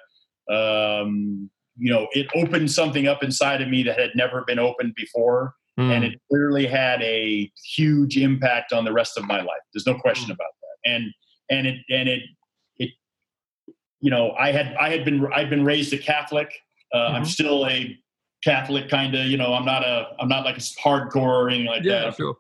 um, you know, it opened something up inside of me that had never been opened before. Mm. And it clearly had a huge impact on the rest of my life. There's no question about that. And, and it, and it, you know, I had, I had been, I'd been raised a Catholic. Uh, I'm Mhm. still a Catholic kind of, you know, I'm not a, I'm not like a hardcore or anything like yeah, that. sure.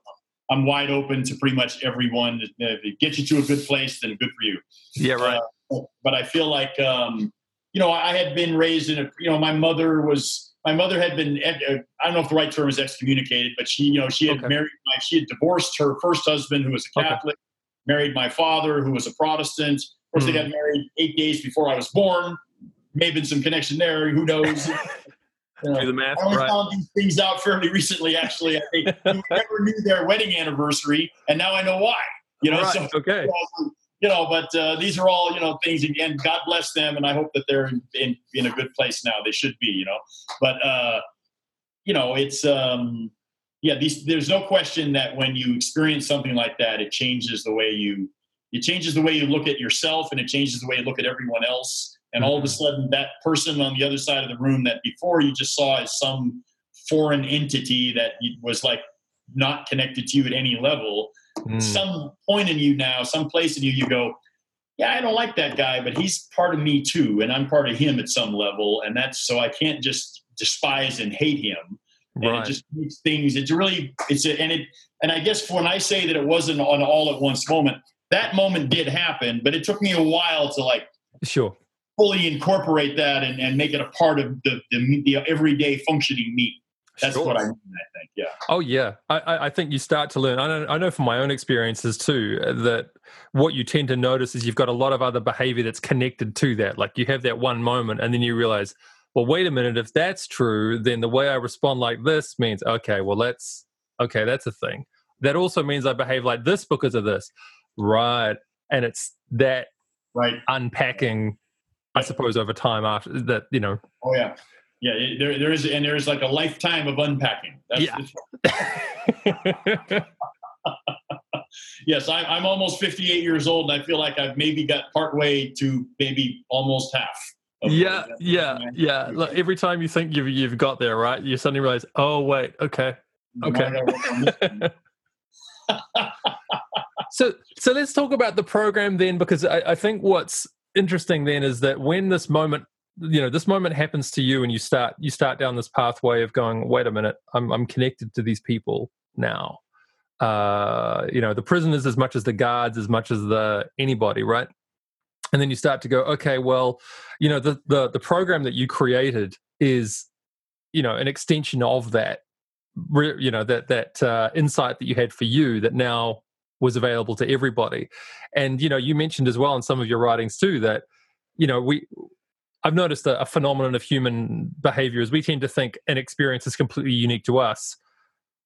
I'm wide open to pretty much everyone. If it gets you to a good place, then good for you. Yeah, right. Uh, but I feel like, um, you know, I had been raised in a, you know, my mother was, my mother had been, uh, I don't know if the right term is excommunicated, but she, you know, she had Okay. married, my, she had divorced her first husband who was a Okay. Catholic, married my father who was a Protestant. Course, Hmm. they got married eight days before I was born. May have been some connection there. Who knows? You know, Do the math, I only right? found these things out fairly recently. Actually, I never knew their wedding anniversary, and now I know why. You know, right. so okay. you know, but uh, these are all you know things. Again, God bless them, and I hope that they're in, in, in a good place now. They should be, you know. But uh, you know, it's um, yeah. These there's no question that when you experience something like that, it changes the way you it changes the way you look at yourself, and it changes the way you look at everyone else. And all of a sudden, that person on the other side of the room that before you just saw as some foreign entity that was like not connected to you at any level Mm. some point in you now, some place in you, you go, yeah, I don't like that guy, but he's part of me too, and I'm part of him at some level, and that's so I can't just despise and hate him. And Right. it just makes things. It's really it's a, and it and I guess when I say that it wasn't an all at once moment, that moment did happen, but it took me a while to like Sure. fully incorporate that and, and make it a part of the the, the everyday functioning me. That's Sure. what I mean. I think. Yeah. Oh yeah, I- I, think you start to learn. I know, I know from my own experiences too uh, that what you tend to notice is you've got a lot of other behavior that's connected to that. Like you have that one moment, and then you realize, well, wait a minute. If that's true, then the way I respond like this means okay. Well, that's okay. That's a thing. That also means I behave like this because of this, right? And it's that Right. unpacking, I suppose, over time after that. You know, Oh yeah, yeah. it- There, there is, and there is like a lifetime of unpacking. That's, Yeah. yes, I, I'm almost 58 years old, and I feel like I've maybe got part way to maybe almost half. yeah, yeah, yeah. Look, every time you think you've you've got there, right? You suddenly realize, oh wait, okay. Okay. So so let's talk about the program then, because I, I think what's interesting then is that when this moment, you know, this moment happens to you, and you start you start down this pathway of going, wait a minute, I'm I'm connected to these people now. Uh, you know, the prisoners as much as the guards, as much as the anybody, right? And then you start to go, okay, well, you know, the the the program that you created is, you know, an extension of that you know that that uh, insight that you had for you that now was available to everybody and you know you mentioned as well in some of your writings too that you know we i've noticed a, a phenomenon of human behavior is we tend to think an experience is completely unique to us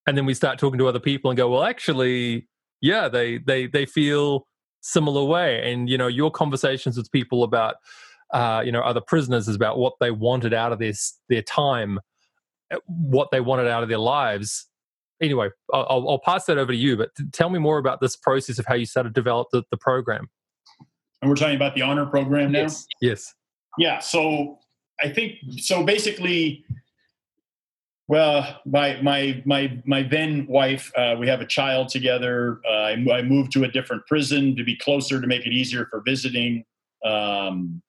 and then we start talking to other people and go well actually yeah they they they feel similar way and you know your conversations with people about uh, you know other prisoners is about what they wanted out of this their time uh, what they wanted out of their lives. Anyway, I'll, I'll pass that over to you. But t- tell me more about this process of how you started to develop the, the program. And we're talking about the honor program now. Yes. Yeah. So I think so. Basically, well, my my my my then wife, uh, we have a child together. Uh, I, I moved to a different prison to be closer to make it easier for visiting. Um,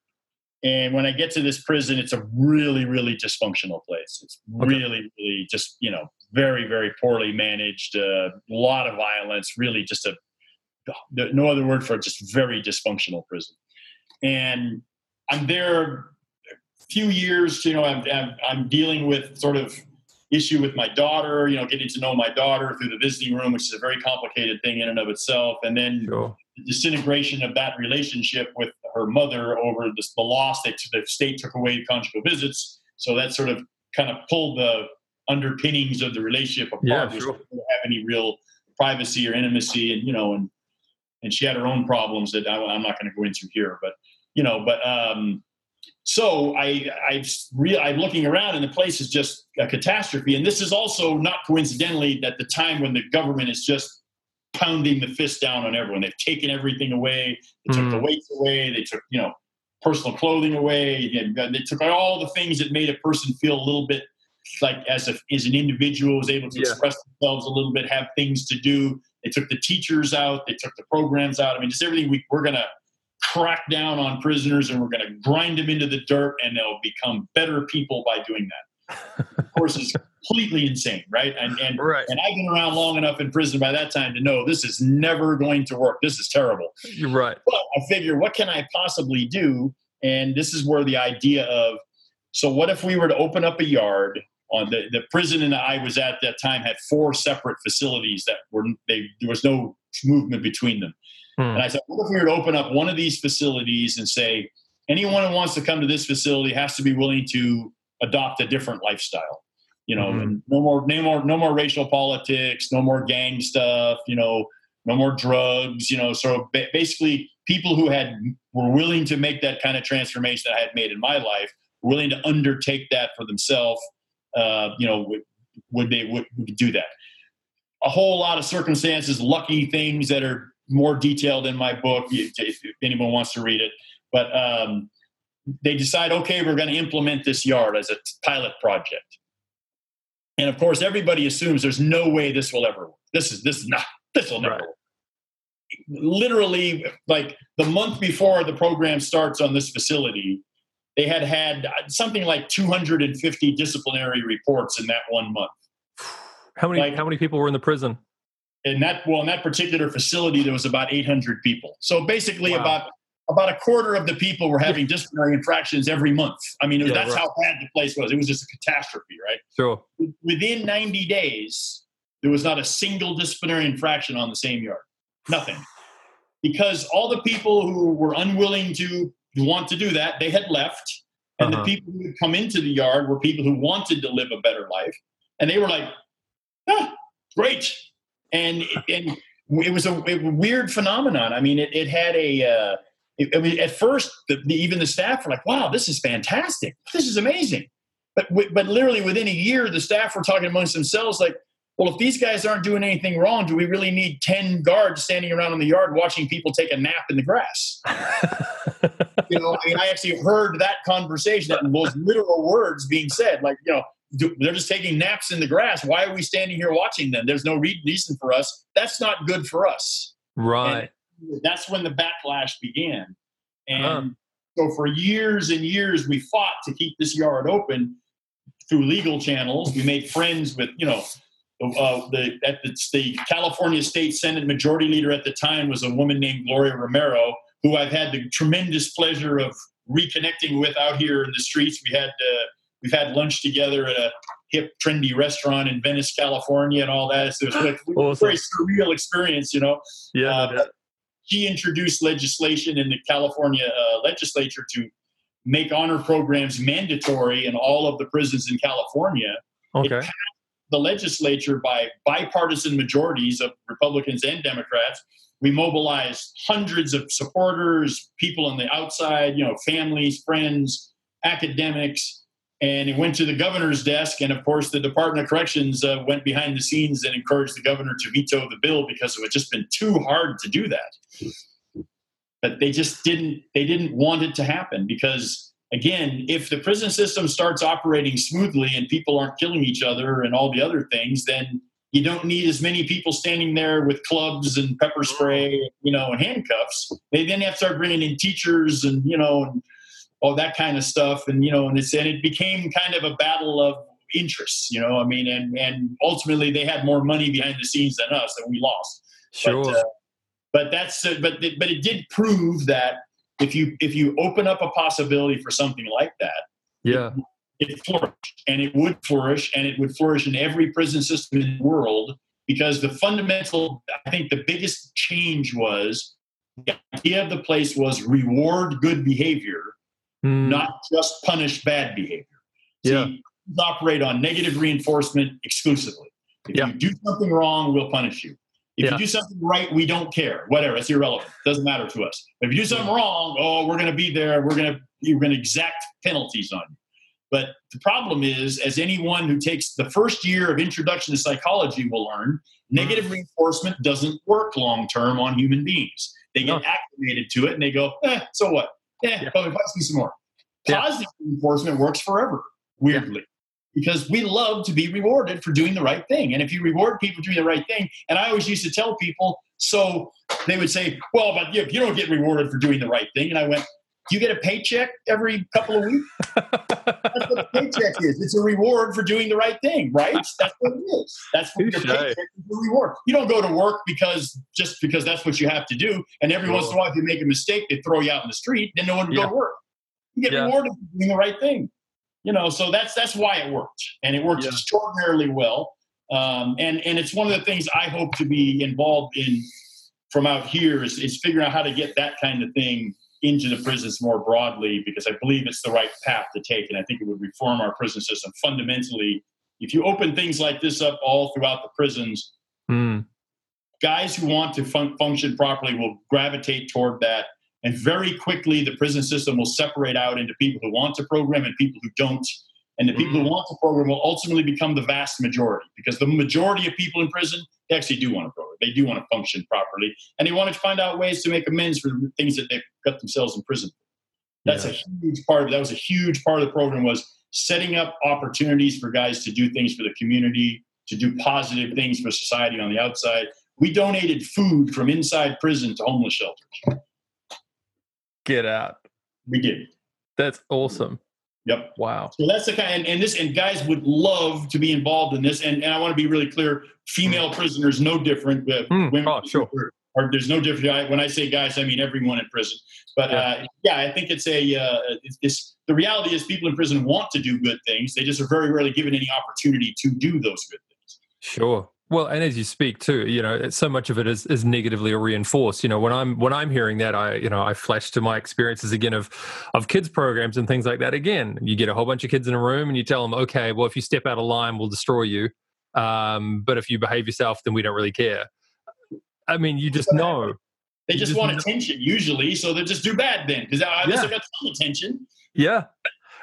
and when I get to this prison, it's a really really dysfunctional place. It's Okay. really really just you know very very poorly managed. A lot of violence. Really just a no other word for it. Just very dysfunctional prison. And I'm there a few years, you know, I'm, I'm, I'm dealing with sort of issue with my daughter, you know, getting to know my daughter through the visiting room, which is a very complicated thing in and of itself. And then Sure. the disintegration of that relationship with her mother over this, the loss that the state took away conjugal visits. So that sort of kind of pulled the underpinnings of the relationship apart. Yeah, sure. didn't have any real privacy or intimacy. And, you know, and, and she had her own problems that I, I'm not going to go into here, but you know, but um, so I, I've re- I'm looking around and the place is just a catastrophe. And this is also not coincidentally at the time when the government is just pounding the fist down on everyone. They've taken everything away. They took the Mm. weights away. They took, you know, personal clothing away. They took all the things that made a person feel a little bit like as a, as an individual was able to yeah. express themselves a little bit, have things to do. They took the teachers out. They took the programs out. I mean, just everything. We, we're going to crack down on prisoners and we're going to grind them into the dirt and they'll become better people by doing that. of course, it's completely insane, right? And and, right. and I've been around long enough in prison by that time to know this is never going to work. This is terrible. You're right. But I figure, what can I possibly do? And this is where the idea of so what if we were to open up a yard on the, the prison and I was at that time had four separate facilities that were they there was no movement between them. Hmm. And I said, what if we were to open up one of these facilities and say anyone who wants to come to this facility has to be willing to adopt a different lifestyle you know, mm-hmm. no more, no more, no more racial politics, no more gang stuff, you know, no more drugs, you know. So basically, people who had were willing to make that kind of transformation that I had made in my life, willing to undertake that for themselves, uh, you know, would, would they would, would do that? A whole lot of circumstances, lucky things that are more detailed in my book, if anyone wants to read it. But um, they decide, okay, we're going to implement this yard as a pilot project. And of course, everybody assumes there's no way this will ever work. This is this is not this will never right. work. Literally, like the month before the program starts on this facility, they had had uh, something like 250 disciplinary reports in that one month. How many? Like, how many people were in the prison? In that well, in that particular facility, there was about 800 people. So basically, wow. about about a quarter of the people were having disciplinary infractions every month. I mean, yeah, that's right. how bad the place was. It was just a catastrophe, right? Sure. Within 90 days, there was not a single disciplinary infraction on the same yard. Nothing. Because all the people who were unwilling to want to do that, they had left. And uh-huh. the people who had come into the yard were people who wanted to live a better life. And they were like, ah, great. And, and it was a, a weird phenomenon. I mean, it, it had a, uh, I mean, at first, the, the, even the staff were like, "Wow, this is fantastic! This is amazing." But but literally within a year, the staff were talking amongst themselves like, "Well, if these guys aren't doing anything wrong, do we really need ten guards standing around in the yard watching people take a nap in the grass?" you know, I mean, I actually heard that conversation, that those literal words being said, like, you know, they're just taking naps in the grass. Why are we standing here watching them? There's no reason for us. That's not good for us. Right. And that's when the backlash began. And uh-huh. so for years and years, we fought to keep this yard open through legal channels. We made friends with, you know, uh, the, at the, the California State Senate Majority Leader at the time was a woman named Gloria Romero, who I've had the tremendous pleasure of reconnecting with out here in the streets. We had uh, we've had lunch together at a hip, trendy restaurant in Venice, California, and all that. So it was like awesome. a very surreal experience, you know. Yeah. Uh, he introduced legislation in the California uh, legislature to make honor programs mandatory in all of the prisons in California. Okay. The legislature by bipartisan majorities of Republicans and Democrats. We mobilized hundreds of supporters, people on the outside, you know, families, friends, academics, and it went to the governor's desk. And of course, the Department of Corrections uh, went behind the scenes and encouraged the governor to veto the bill because it had just been too hard to do that. But they just didn't. They didn't want it to happen because, again, if the prison system starts operating smoothly and people aren't killing each other and all the other things, then you don't need as many people standing there with clubs and pepper spray, you know, and handcuffs. They then have to start bringing in teachers and you know. And, all that kind of stuff. And you know, and it's and it became kind of a battle of interests. You know, I mean, and and ultimately they had more money behind the scenes than us, and we lost. Sure. But, uh, but that's uh, but but it did prove that if you if you open up a possibility for something like that, yeah. It, it flourished and it would flourish and it would flourish in every prison system in the world because the fundamental i think the biggest change was the idea of the place was reward good behavior mm. not just punish bad behavior. Yeah. See, operate on negative reinforcement exclusively. If yeah. you do something wrong, we'll punish you. If yeah. you do something right, we don't care. Whatever, it's irrelevant. Doesn't matter to us. If you do something wrong, oh, we're going to be there. We're going to we're going to exact penalties on you. But the problem is, as anyone who takes the first year of introduction to psychology will learn, negative mm. reinforcement doesn't work long term on human beings. They get no. acclimated to it and they go, eh, so what? Yeah, yeah. I see some more. Positive yeah. reinforcement works forever, weirdly. Because we love to be rewarded for doing the right thing. And if you reward people doing the right thing, and I always used to tell people, so they would say, Well, but if you don't get rewarded for doing the right thing. And I went, you get a paycheck every couple of weeks? That's what a paycheck is. It's a reward for doing the right thing, right? That's what it is. That's what your paycheck is a reward. You don't go to work because just because that's what you have to do. And every once in a while, if you make a mistake, they throw you out in the street. Then no one will yeah. go to work. You get yeah. rewarded for doing the right thing. You know, so that's that's why it worked, and it worked yeah. extraordinarily well. Um, and and it's one of the things I hope to be involved in from out here is, is figuring out how to get that kind of thing into the prisons more broadly because I believe it's the right path to take. And I think it would reform our prison system fundamentally. If you open things like this up all throughout the prisons, mm. guys who want to fun- function properly will gravitate toward that. And very quickly, the prison system will separate out into people who want to program and people who don't. And the people mm. who want to program will ultimately become the vast majority because the majority of people in prison they actually do want to program. They do want to function properly, and they want to find out ways to make amends for the things that they've got themselves in prison. That's yeah. a huge part of it. That was a huge part of the program was setting up opportunities for guys to do things for the community, to do positive things for society on the outside. We donated food from inside prison to homeless shelters. Get out. We did. That's awesome. Yep. Wow. So that's the kind, and, and, this, and guys would love to be involved in this. And, and I want to be really clear: female mm. prisoners no different. But mm. women, oh, sure. Or there's no different. When I say guys, I mean everyone in prison. But yeah, uh, yeah I think it's a. Uh, it's, it's, the reality is people in prison want to do good things. They just are very rarely given any opportunity to do those good things. Sure. Well, and as you speak too, you know, so much of it is, is negatively reinforced. You know, when I'm when I'm hearing that, I you know I flash to my experiences again of of kids programs and things like that. Again, you get a whole bunch of kids in a room and you tell them, okay, well, if you step out of line, we'll destroy you. Um, but if you behave yourself, then we don't really care. I mean, you just know. They just, just want know. attention usually, so they just do bad then because I yeah. got some attention. Yeah,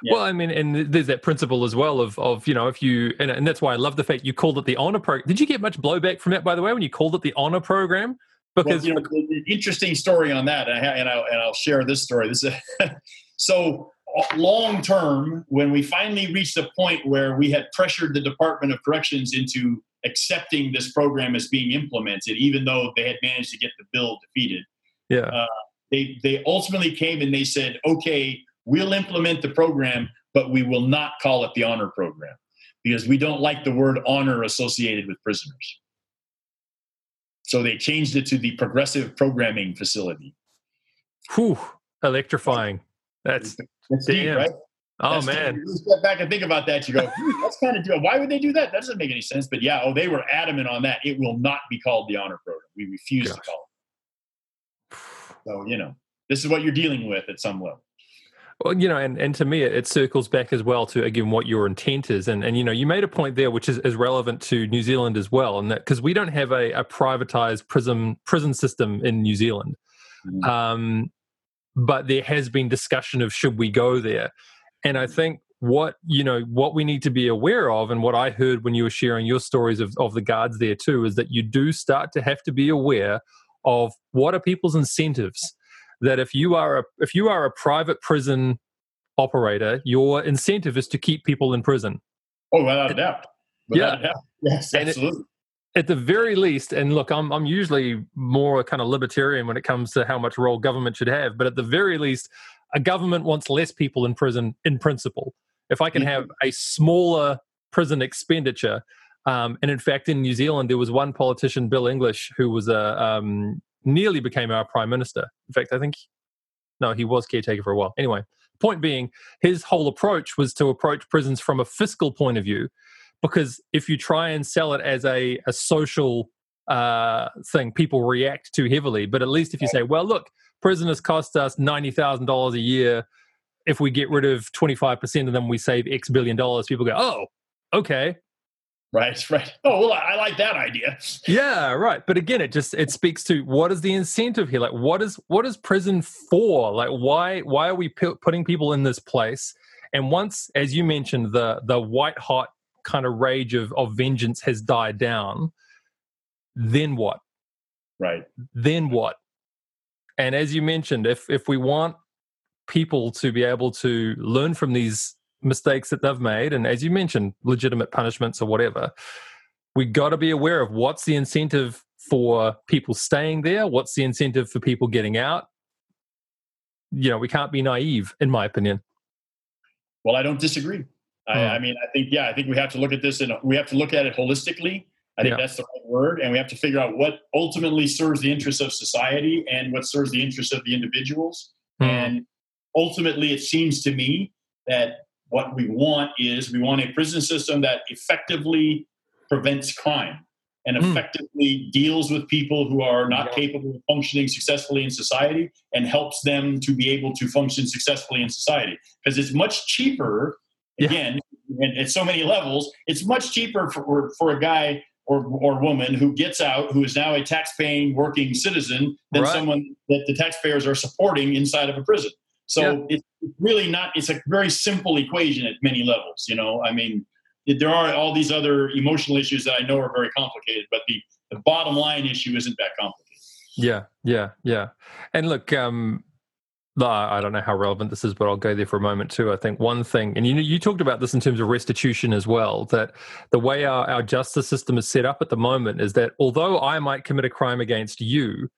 yeah. Well, I mean, and there's that principle as well of of you know if you and, and that's why I love the fact you called it the honor program. Did you get much blowback from that, by the way, when you called it the honor program? Because well, you know, interesting story on that, and, I, and, I'll, and I'll share this story. This is so long term when we finally reached a point where we had pressured the Department of Corrections into accepting this program as being implemented, even though they had managed to get the bill defeated. Yeah. Uh, they they ultimately came and they said, okay We'll implement the program, but we will not call it the honor program because we don't like the word honor associated with prisoners. So they changed it to the progressive programming facility. Whew, electrifying. That's, that's deep, right? Oh that's man! You step back and think about that. You go, hmm, "That's kind of why would they do that? That doesn't make any sense." But yeah, oh, they were adamant on that. It will not be called the honor program. We refuse Gosh. to call it. So you know, this is what you're dealing with at some level. Well, you know, and, and to me, it circles back as well to again what your intent is, and and you know, you made a point there which is, is relevant to New Zealand as well, and that because we don't have a, a privatized prison prison system in New Zealand, mm-hmm. um, but there has been discussion of should we go there, and I think what you know what we need to be aware of, and what I heard when you were sharing your stories of of the guards there too, is that you do start to have to be aware of what are people's incentives that if you are a if you are a private prison operator, your incentive is to keep people in prison. Oh, without a doubt. Without yeah. Doubt. Yes, absolutely. It, at the very least, and look, I'm I'm usually more kind of libertarian when it comes to how much role government should have, but at the very least, a government wants less people in prison in principle. If I can mm-hmm. have a smaller prison expenditure, um, and in fact, in New Zealand, there was one politician, Bill English, who was a um, nearly became our prime minister. In fact, I think no, he was caretaker for a while. Anyway, point being, his whole approach was to approach prisons from a fiscal point of view, because if you try and sell it as a, a social uh, thing, people react too heavily. But at least if you say, well, look, prisoners cost us ninety thousand dollars a year. If we get rid of twenty five percent of them, we save X billion dollars. People go, oh, okay, Right, right. Oh, well, I like that idea. Yeah, right. But again, it just it speaks to what is the incentive here? Like, what is what is prison for? Like, why why are we p- putting people in this place? And once, as you mentioned, the the white hot kind of rage of of vengeance has died down, then what? Right. Then what? And as you mentioned, if if we want people to be able to learn from these mistakes that they've made, and as you mentioned, legitimate punishments or whatever, we got to be aware of what's the incentive for people staying there, what's the incentive for people getting out. You know, we can't be naive, in my opinion. Well, I don't disagree. I, hmm. I, mean, I think yeah, I think we have to look at this and we have to look at it holistically. I think yeah. that's the right word, and we have to figure out what ultimately serves the interests of society and what serves the interests of the individuals. Mm. And ultimately, it seems to me that what we want is we want a prison system that effectively prevents crime and hmm. effectively mm. deals with people who are not yeah. capable of functioning successfully in society and helps them to be able to function successfully in society because it's much cheaper again yeah. at so many levels it's much cheaper for, for a guy or, or woman who gets out who is now a tax-paying working citizen than right. someone that the taxpayers are supporting inside of a prison so yeah. it's really not it's a very simple equation at many levels you know i mean there are all these other emotional issues that i know are very complicated but the, the bottom line issue isn't that complicated yeah yeah yeah and look um I don't know how relevant this is, but I'll go there for a moment too. I think one thing, and you know, you talked about this in terms of restitution as well, that the way our, our justice system is set up at the moment is that although I might commit a crime against you,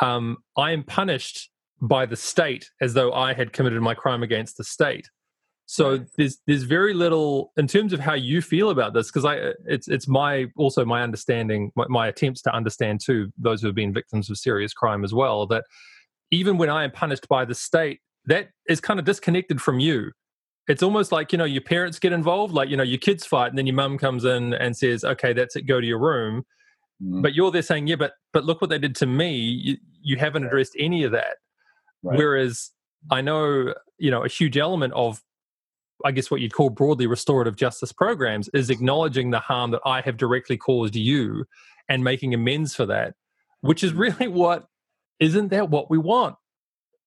um, I am punished by the state as though I had committed my crime against the state. So there's there's very little in terms of how you feel about this because I it's it's my also my understanding my, my attempts to understand too those who have been victims of serious crime as well that even when I am punished by the state, that is kind of disconnected from you. It's almost like, you know, your parents get involved, like, you know, your kids fight, and then your mum comes in and says, okay, that's it, go to your room. Mm. But you're there saying, yeah, but but look what they did to me. You, you haven't addressed any of that. Right. Whereas I know, you know, a huge element of I guess what you'd call broadly restorative justice programs is acknowledging the harm that I have directly caused you and making amends for that, which is mm. really what isn't that what we want?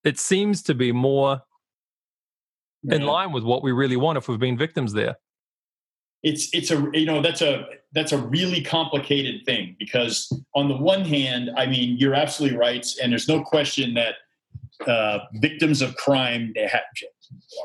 It seems to be more yeah. in line with what we really want if we've been victims there. It's it's a you know that's a that's a really complicated thing because on the one hand, I mean you're absolutely right, and there's no question that uh, victims of crime have,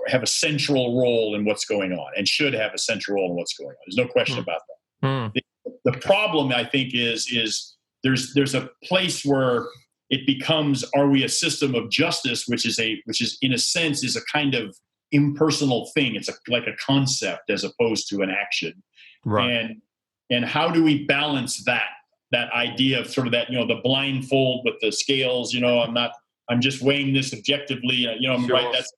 have a central role in what's going on and should have a central role in what's going on. There's no question mm. about that. Mm. The, the problem I think is is there's there's a place where it becomes are we a system of justice which is a which is in a sense is a kind of impersonal thing it's a, like a concept as opposed to an action right. and and how do we balance that that idea of sort of that you know the blindfold with the scales you know i'm not i'm just weighing this objectively you know sure. right that's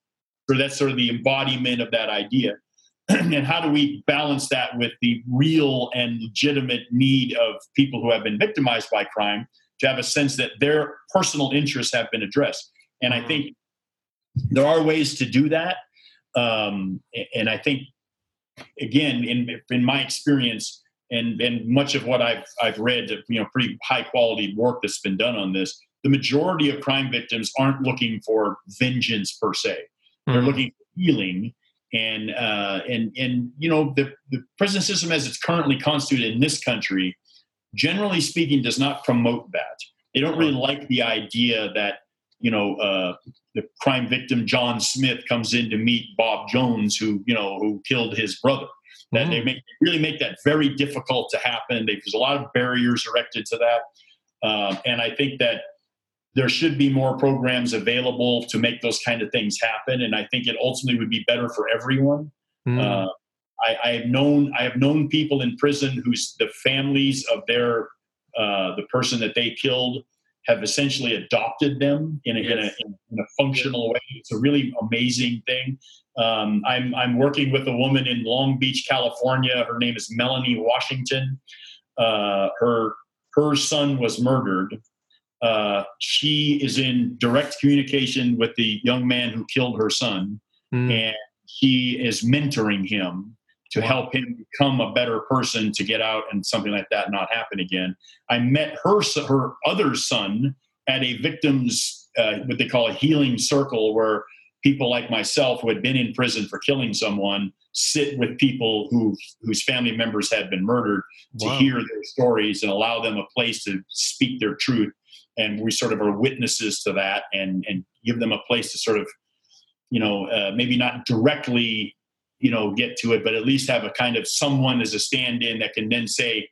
or that's sort of the embodiment of that idea and how do we balance that with the real and legitimate need of people who have been victimized by crime to have a sense that their personal interests have been addressed. And I mm-hmm. think there are ways to do that. Um, and I think, again, in, in my experience, and, and much of what I've, I've read, you know, pretty high quality work that's been done on this, the majority of crime victims aren't looking for vengeance per se. They're mm-hmm. looking for healing and uh, and and you know the the prison system as it's currently constituted in this country generally speaking, does not promote that. They don't really like the idea that you know uh, the crime victim John Smith comes in to meet Bob Jones, who you know who killed his brother. That they make really make that very difficult to happen. There's a lot of barriers erected to that, um, and I think that there should be more programs available to make those kind of things happen. And I think it ultimately would be better for everyone. Mm. Uh, I, I, have known I have known people in prison whose the families of their uh, the person that they killed have essentially adopted them in a, yes. in, a in, a, functional way. It's a really amazing thing. Um, I'm I'm working with a woman in Long Beach, California. Her name is Melanie Washington. Uh, her her son was murdered. Uh, she is in direct communication with the young man who killed her son, mm. and he is mentoring him to help him become a better person to get out and something like that not happen again. I met her her other son at a victims uh, what they call a healing circle where people like myself who had been in prison for killing someone sit with people who whose family members had been murdered to hear their stories and allow them a place to speak their truth and we sort of are witnesses to that and and give them a place to sort of you know, uh, maybe not directly, you know, get to it, but at least have a kind of someone as a stand-in that can then say,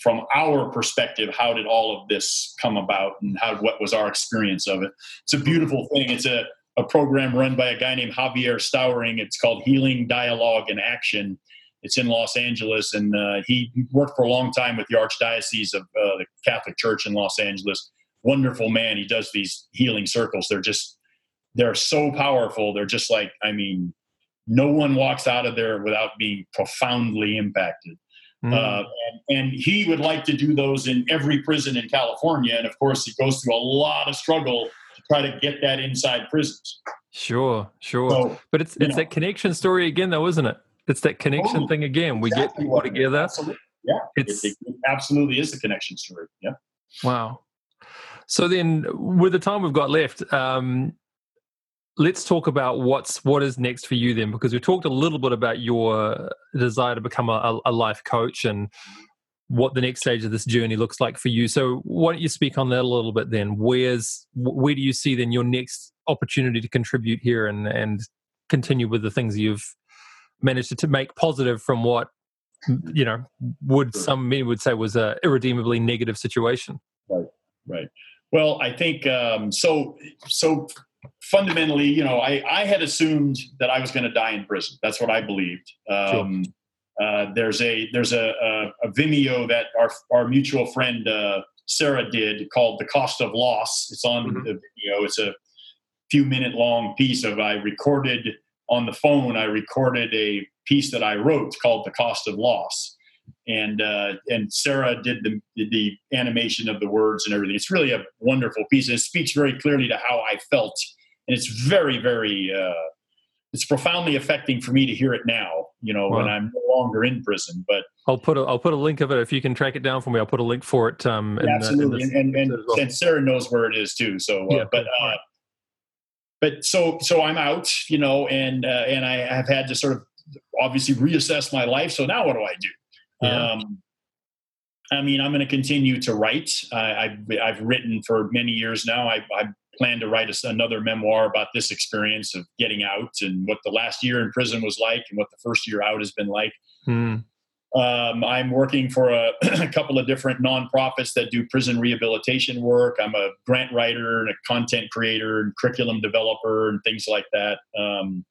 from our perspective, how did all of this come about, and how what was our experience of it? It's a beautiful thing. It's a a program run by a guy named Javier Stauring. It's called Healing Dialogue and Action. It's in Los Angeles, and uh, he worked for a long time with the Archdiocese of uh, the Catholic Church in Los Angeles. Wonderful man. He does these healing circles. They're just, they're so powerful. They're just like, I mean, no one walks out of there without being profoundly impacted. Mm. Uh, and, and, he would like to do those in every prison in California. And of course, he goes through a lot of struggle to try to get that inside prisons. Sure, sure. So, but it's it's know, that connection story again, though, isn't it? It's that connection thing again. We exactly get people together. Absolutely. Yeah, it's, it, it absolutely is the connection story. Yeah. Wow. So then, with the time we've got left, um, let's talk about what's what is next for you then, because we talked a little bit about your desire to become a, a life coach and what the next stage of this journey looks like for you. So why don't you speak on that a little bit then? Where's where do you see then your next opportunity to contribute here and and continue with the things you've managed to, to make positive from what you know would some men would say was a irredeemably negative situation right right well i think um, so so fundamentally you know i i had assumed that i was going to die in prison. That's what i believed. Um, sure. uh, there's a there's a, a, a, vimeo that our our mutual friend uh, sarah did called the cost of loss. It's on mm-hmm. the video it's a few minute long piece of i recorded on the phone, I recorded a piece that I wrote called "The Cost of Loss," and uh, and Sarah did the the animation of the words and everything. It's really a wonderful piece. It speaks very clearly to how I felt, and it's very very. Uh, it's profoundly affecting for me to hear it now. You know, wow. when I'm no longer in prison. But I'll put a I'll put a link of it if you can track it down for me. I'll put a link for it. Um, yeah, absolutely, in and and, and, and, Sarah knows where it is too. So, uh, yeah, but uh, but so so I'm out, you know, and uh, and I have had to sort of obviously reassess my life. So now what do I do? Yeah. Um, I mean, I'm going to continue to write. I, have I've written for many years now. I, I plan to write a, another memoir about this experience of getting out and what the last year in prison was like and what the first year out has been like. Mm. Um, I'm working for a, a, couple of different nonprofits that do prison rehabilitation work. I'm a grant writer and a content creator and curriculum developer and things like that. Um,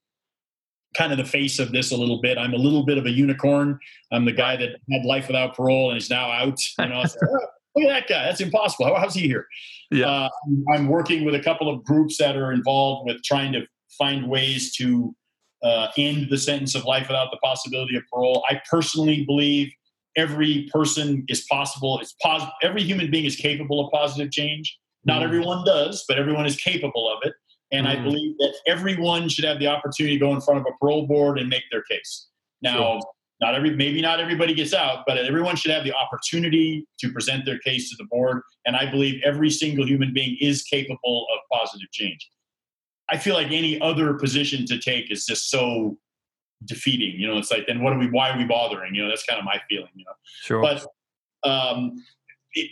kind of the face of this a little bit. I'm a little bit of a unicorn. I'm the guy that had life without parole and is now out. You know, oh, look at that guy. That's impossible. How, how's he here? Yeah. Uh, I'm working with a couple of groups that are involved with trying to find ways to uh, end the sentence of life without the possibility of parole. I personally believe every person is possible. It's pos- every human being is capable of positive change. Not mm. everyone does, but everyone is capable of it. And mm. I believe that everyone should have the opportunity to go in front of a parole board and make their case. Now, sure. not every maybe not everybody gets out, but everyone should have the opportunity to present their case to the board. And I believe every single human being is capable of positive change. I feel like any other position to take is just so defeating. You know, it's like then what are we? Why are we bothering? You know, that's kind of my feeling. You know, sure. But um, it,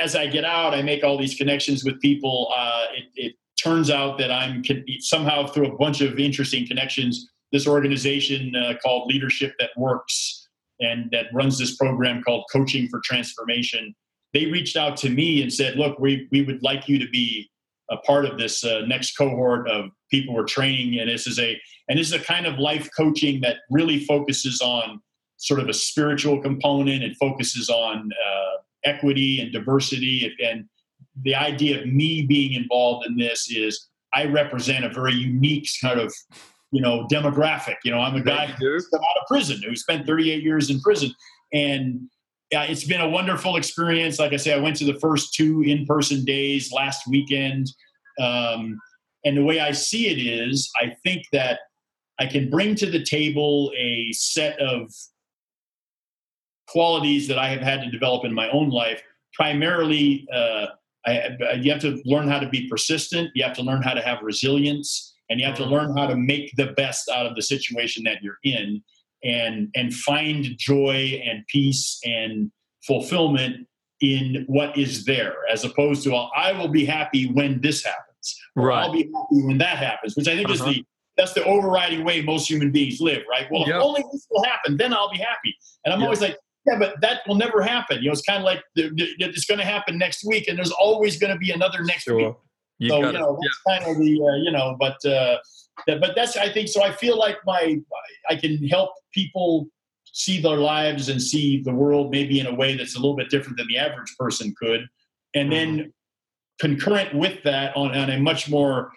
as I get out, I make all these connections with people. Uh, it, it turns out that I'm somehow through a bunch of interesting connections. This organization uh, called Leadership That Works and that runs this program called Coaching for Transformation. They reached out to me and said, "Look, we we would like you to be a part of this uh, next cohort of people we're training and this is a and this is a kind of life coaching that really focuses on sort of a spiritual component it focuses on uh, equity and diversity and the idea of me being involved in this is i represent a very unique kind of you know demographic you know i'm a guy who's come out of prison who spent 38 years in prison and yeah, it's been a wonderful experience. Like I say, I went to the first two in-person days last weekend, um, and the way I see it is, I think that I can bring to the table a set of qualities that I have had to develop in my own life. Primarily, uh, I, you have to learn how to be persistent. You have to learn how to have resilience, and you have to learn how to make the best out of the situation that you're in and and find joy and peace and fulfillment in what is there as opposed to well, i will be happy when this happens right i'll be happy when that happens which i think uh-huh. is the that's the overriding way most human beings live, right? Well, yep. if only this will happen, then I'll be happy. And I'm yep. always like, yeah, but that will never happen. You know, it's kind of like it's going to happen next week, and there's always going to be another next sure. week. You so you know, that's yeah. kind of the uh, you know, but uh, that, but that's I think so. I feel like my I can help people see their lives and see the world maybe in a way that's a little bit different than the average person could, and then mm-hmm. concurrent with that on, on a much more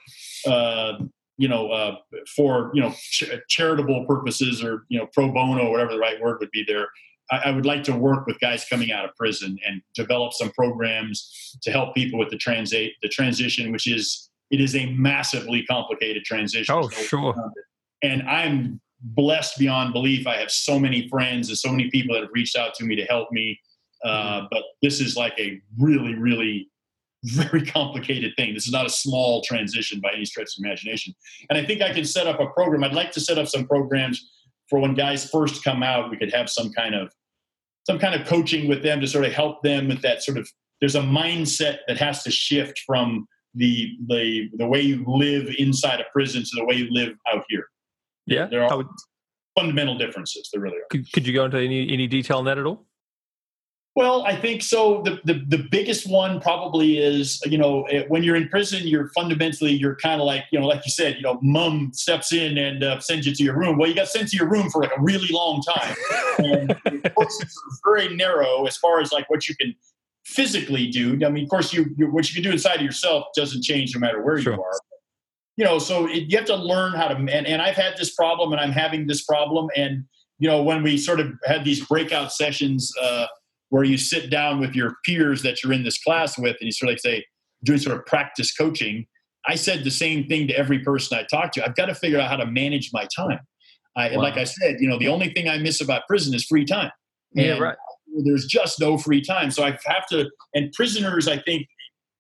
uh, you know uh, for you know ch- charitable purposes or you know pro bono whatever the right word would be there I, I, would like to work with guys coming out of prison and develop some programs to help people with the transit the transition, which is it is a massively complicated transition. Oh, sure. And I'm blessed beyond belief. I have so many friends and so many people that have reached out to me to help me. Uh, mm-hmm. But this is like a really, really very complicated thing. This is not a small transition by any stretch of imagination. And I think I can set up a program. I'd like to set up some programs for when guys first come out, we could have some kind of some kind of coaching with them to sort of help them with that sort of there's a mindset that has to shift from the the the way you live inside a prison to the way you live out here. Yeah, there are would, fundamental differences. There really are. Could, could you go into any any detail on that at all? Well, I think so. The, the, the biggest one probably is, you know, eh, when you're in prison, you're fundamentally, you're kind of like, you know, like you said, you know, mom steps in and uh, sends you to your room. Well, you got sent to your room for like a really long time. and it's very narrow as far as like what you can physically do. I mean, of course, you, you what you can do inside of yourself doesn't change no matter where sure. you are. You know, so it, you have to learn how to, and, and I've had this problem and I'm having this problem. And, you know, when we sort of had these breakout sessions, uh, where you sit down with your peers that you're in this class with and you sort of like say, doing sort of practice coaching. I said the same thing to every person I talked to. I've got to figure out how to manage my time. I, wow. Like I said, you know, the only thing I miss about prison is free time. And yeah, right. There's just no free time. So I have to, and prisoners, I think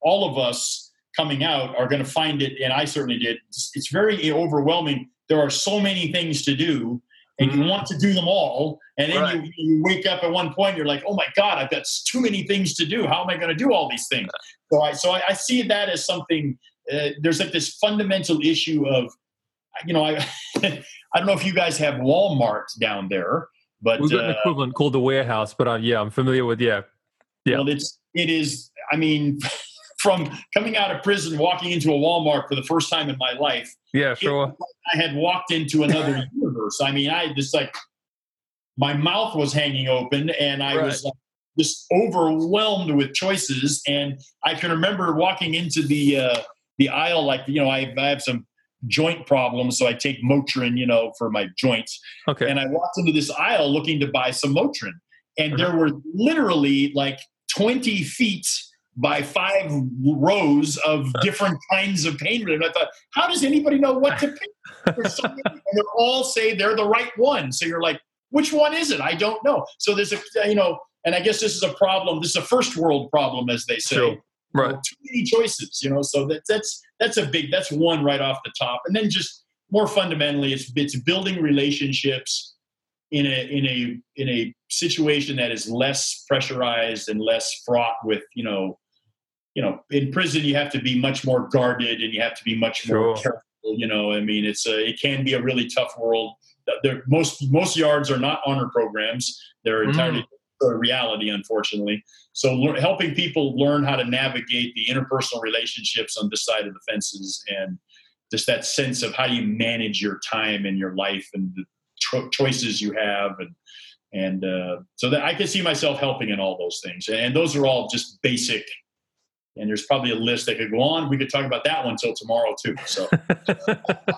all of us coming out are going to find it, and I certainly did. It's very overwhelming. There are so many things to do and you mm-hmm. want to do them all and then right. you, you, wake up at one point you're like oh my god i've got too many things to do how am i going to do all these things so i so i, I see that as something uh, there's like this fundamental issue of you know i i don't know if you guys have walmart down there but we've got an uh, equivalent called the warehouse but uh, yeah i'm familiar with yeah yeah well it's it is i mean from coming out of prison, walking into a Walmart for the first time in my life. Yeah, sure. I had walked into another universe. I mean, I just like my mouth was hanging open, and I right. was like, just overwhelmed with choices. And I can remember walking into the uh, the aisle, like you know, I, I have some joint problems, so I take Motrin, you know, for my joints. Okay. And I walked into this aisle looking to buy some Motrin, and uh-huh. there were literally like twenty feet by five rows of different kinds of pain relief. And I thought, how does anybody know what to pick? And they all say they're the right one. So you're like, which one is it? I don't know. So there's a, you know, and I guess this is a problem. This is a first world problem, as they say. Sure. Right. too many choices, you know. So that, that's that's a big. That's one right off the top. And then just more fundamentally, it's it's building relationships in a in a in a situation that is less pressurized and less fraught with you know you know, in prison you have to be much more guarded and you have to be much sure. more careful. You know, I mean, it's a it can be a really tough world. There, most most yards are not honor programs; they're mm. entirely mm. a reality, unfortunately. So, le- helping people learn how to navigate the interpersonal relationships on this side of the fences, and just that sense of how you manage your time and your life and the cho- choices you have, and and uh, so that I can see myself helping in all those things. And those are all just basic and there's probably a list that could go on. We could talk about that one till tomorrow too. So,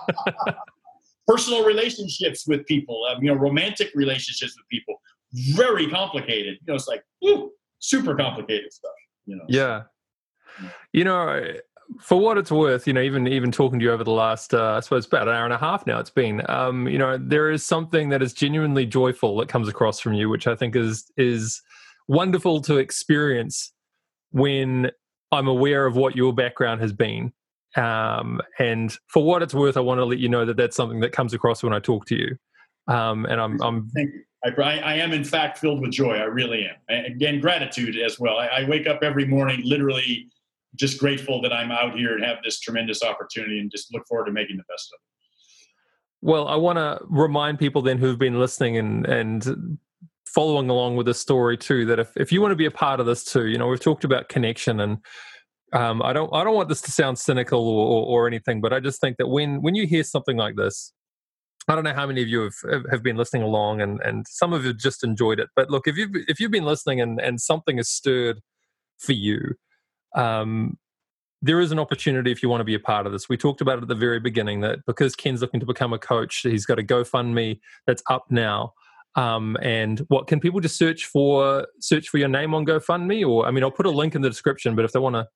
personal relationships with people, um, you know, romantic relationships with people, very complicated. You know, it's like super complicated stuff. You know. Yeah. You know, for what it's worth, you know, even even talking to you over the last, uh, I suppose, about an hour and a half now, it's been. Um, you know, there is something that is genuinely joyful that comes across from you, which I think is is wonderful to experience when I'm aware of what your background has been. Um, and for what it's worth, I want to let you know that that's something that comes across when I talk to you. Um, and I'm, I'm Thank you. I, I, am in fact filled with joy. I really am. And again, gratitude as well. I, I, wake up every morning literally just grateful that I'm out here and have this tremendous opportunity and just look forward to making the best of it. Well, I want to remind people then who've been listening and and following along with this story too that if, if you want to be a part of this too, you know, we've talked about connection and um, I don't I don't want this to sound cynical or, or, anything, but I just think that when when you hear something like this, I don't know how many of you have have been listening along, and and some of you just enjoyed it. But look, if you if you've been listening and and something has stirred for you, um, there is an opportunity if you want to be a part of this. We talked about it at the very beginning that because Ken's looking to become a coach, he's got a GoFundMe that's up now. Um, and what can people just search for? Search for your name on GoFundMe, or I mean, I'll put a link in the description. But if they want to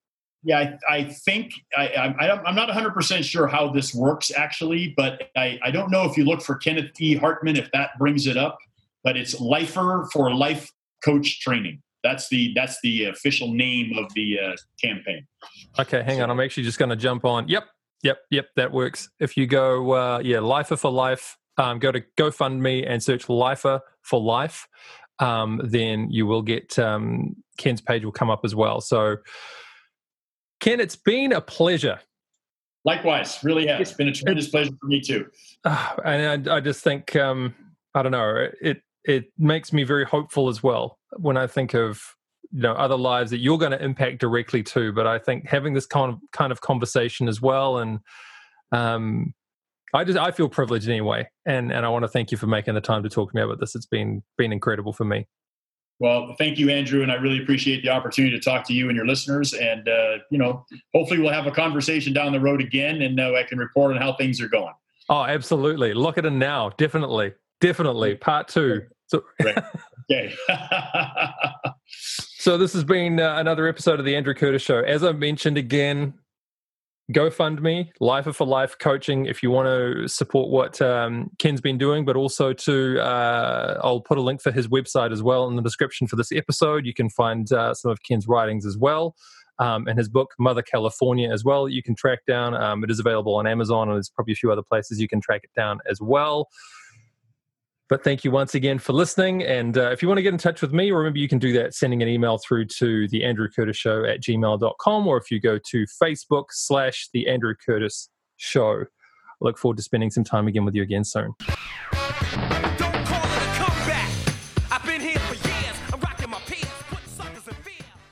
yeah, I, I think I, I, am not 100% sure how this works actually, but I, I don't know if you look for Kenneth E. Hartman, if that brings it up, but it's Lifer for Life Coach Training. That's the that's the official name of the uh, campaign. Okay, hang on. I'm actually just going to jump on. Yep, yep, yep. That works. If you go, uh, yeah, Lifer for Life, um, go to GoFundMe and search Lifer for Life. Um, then you will get um, Ken's page will come up as well. So Ken, it's been a pleasure. Likewise, really has. It's been a tremendous pleasure for me too. Uh, and I, I, just think, um, I don't know, it it makes me very hopeful as well when I think of you know other lives that you're going to impact directly too. But I think having this kind of kind of conversation as well, and um, I just I feel privileged anyway, and and I want to thank you for making the time to talk to me about this. It's been been incredible for me. Well, thank you, Andrew, and I really appreciate the opportunity to talk to you and your listeners. And uh, you know, hopefully, we'll have a conversation down the road again, and uh, I can report on how things are going. Oh, absolutely! Look at it now. Definitely, definitely. Part two. So, okay. so this has been uh, another episode of the Andrew Curtis Show. As I mentioned again, GoFundMe, Lifer for Life Coaching, if you want to support what um, Ken's been doing, but also to, uh, I'll put a link for his website as well in the description for this episode. You can find uh, some of Ken's writings as well. Um, and his book, Mother California, as well. You can track down. Um, it is available on Amazon, and there's probably a few other places you can track it down as well. But thank you once again for listening. And uh, if you want to get in touch with me, remember you can do that sending an email through to the Andrew Curtis Show at gmail.com, or if you go to Facebook slash the Andrew Curtis Show. I look forward to spending some time again with you again soon.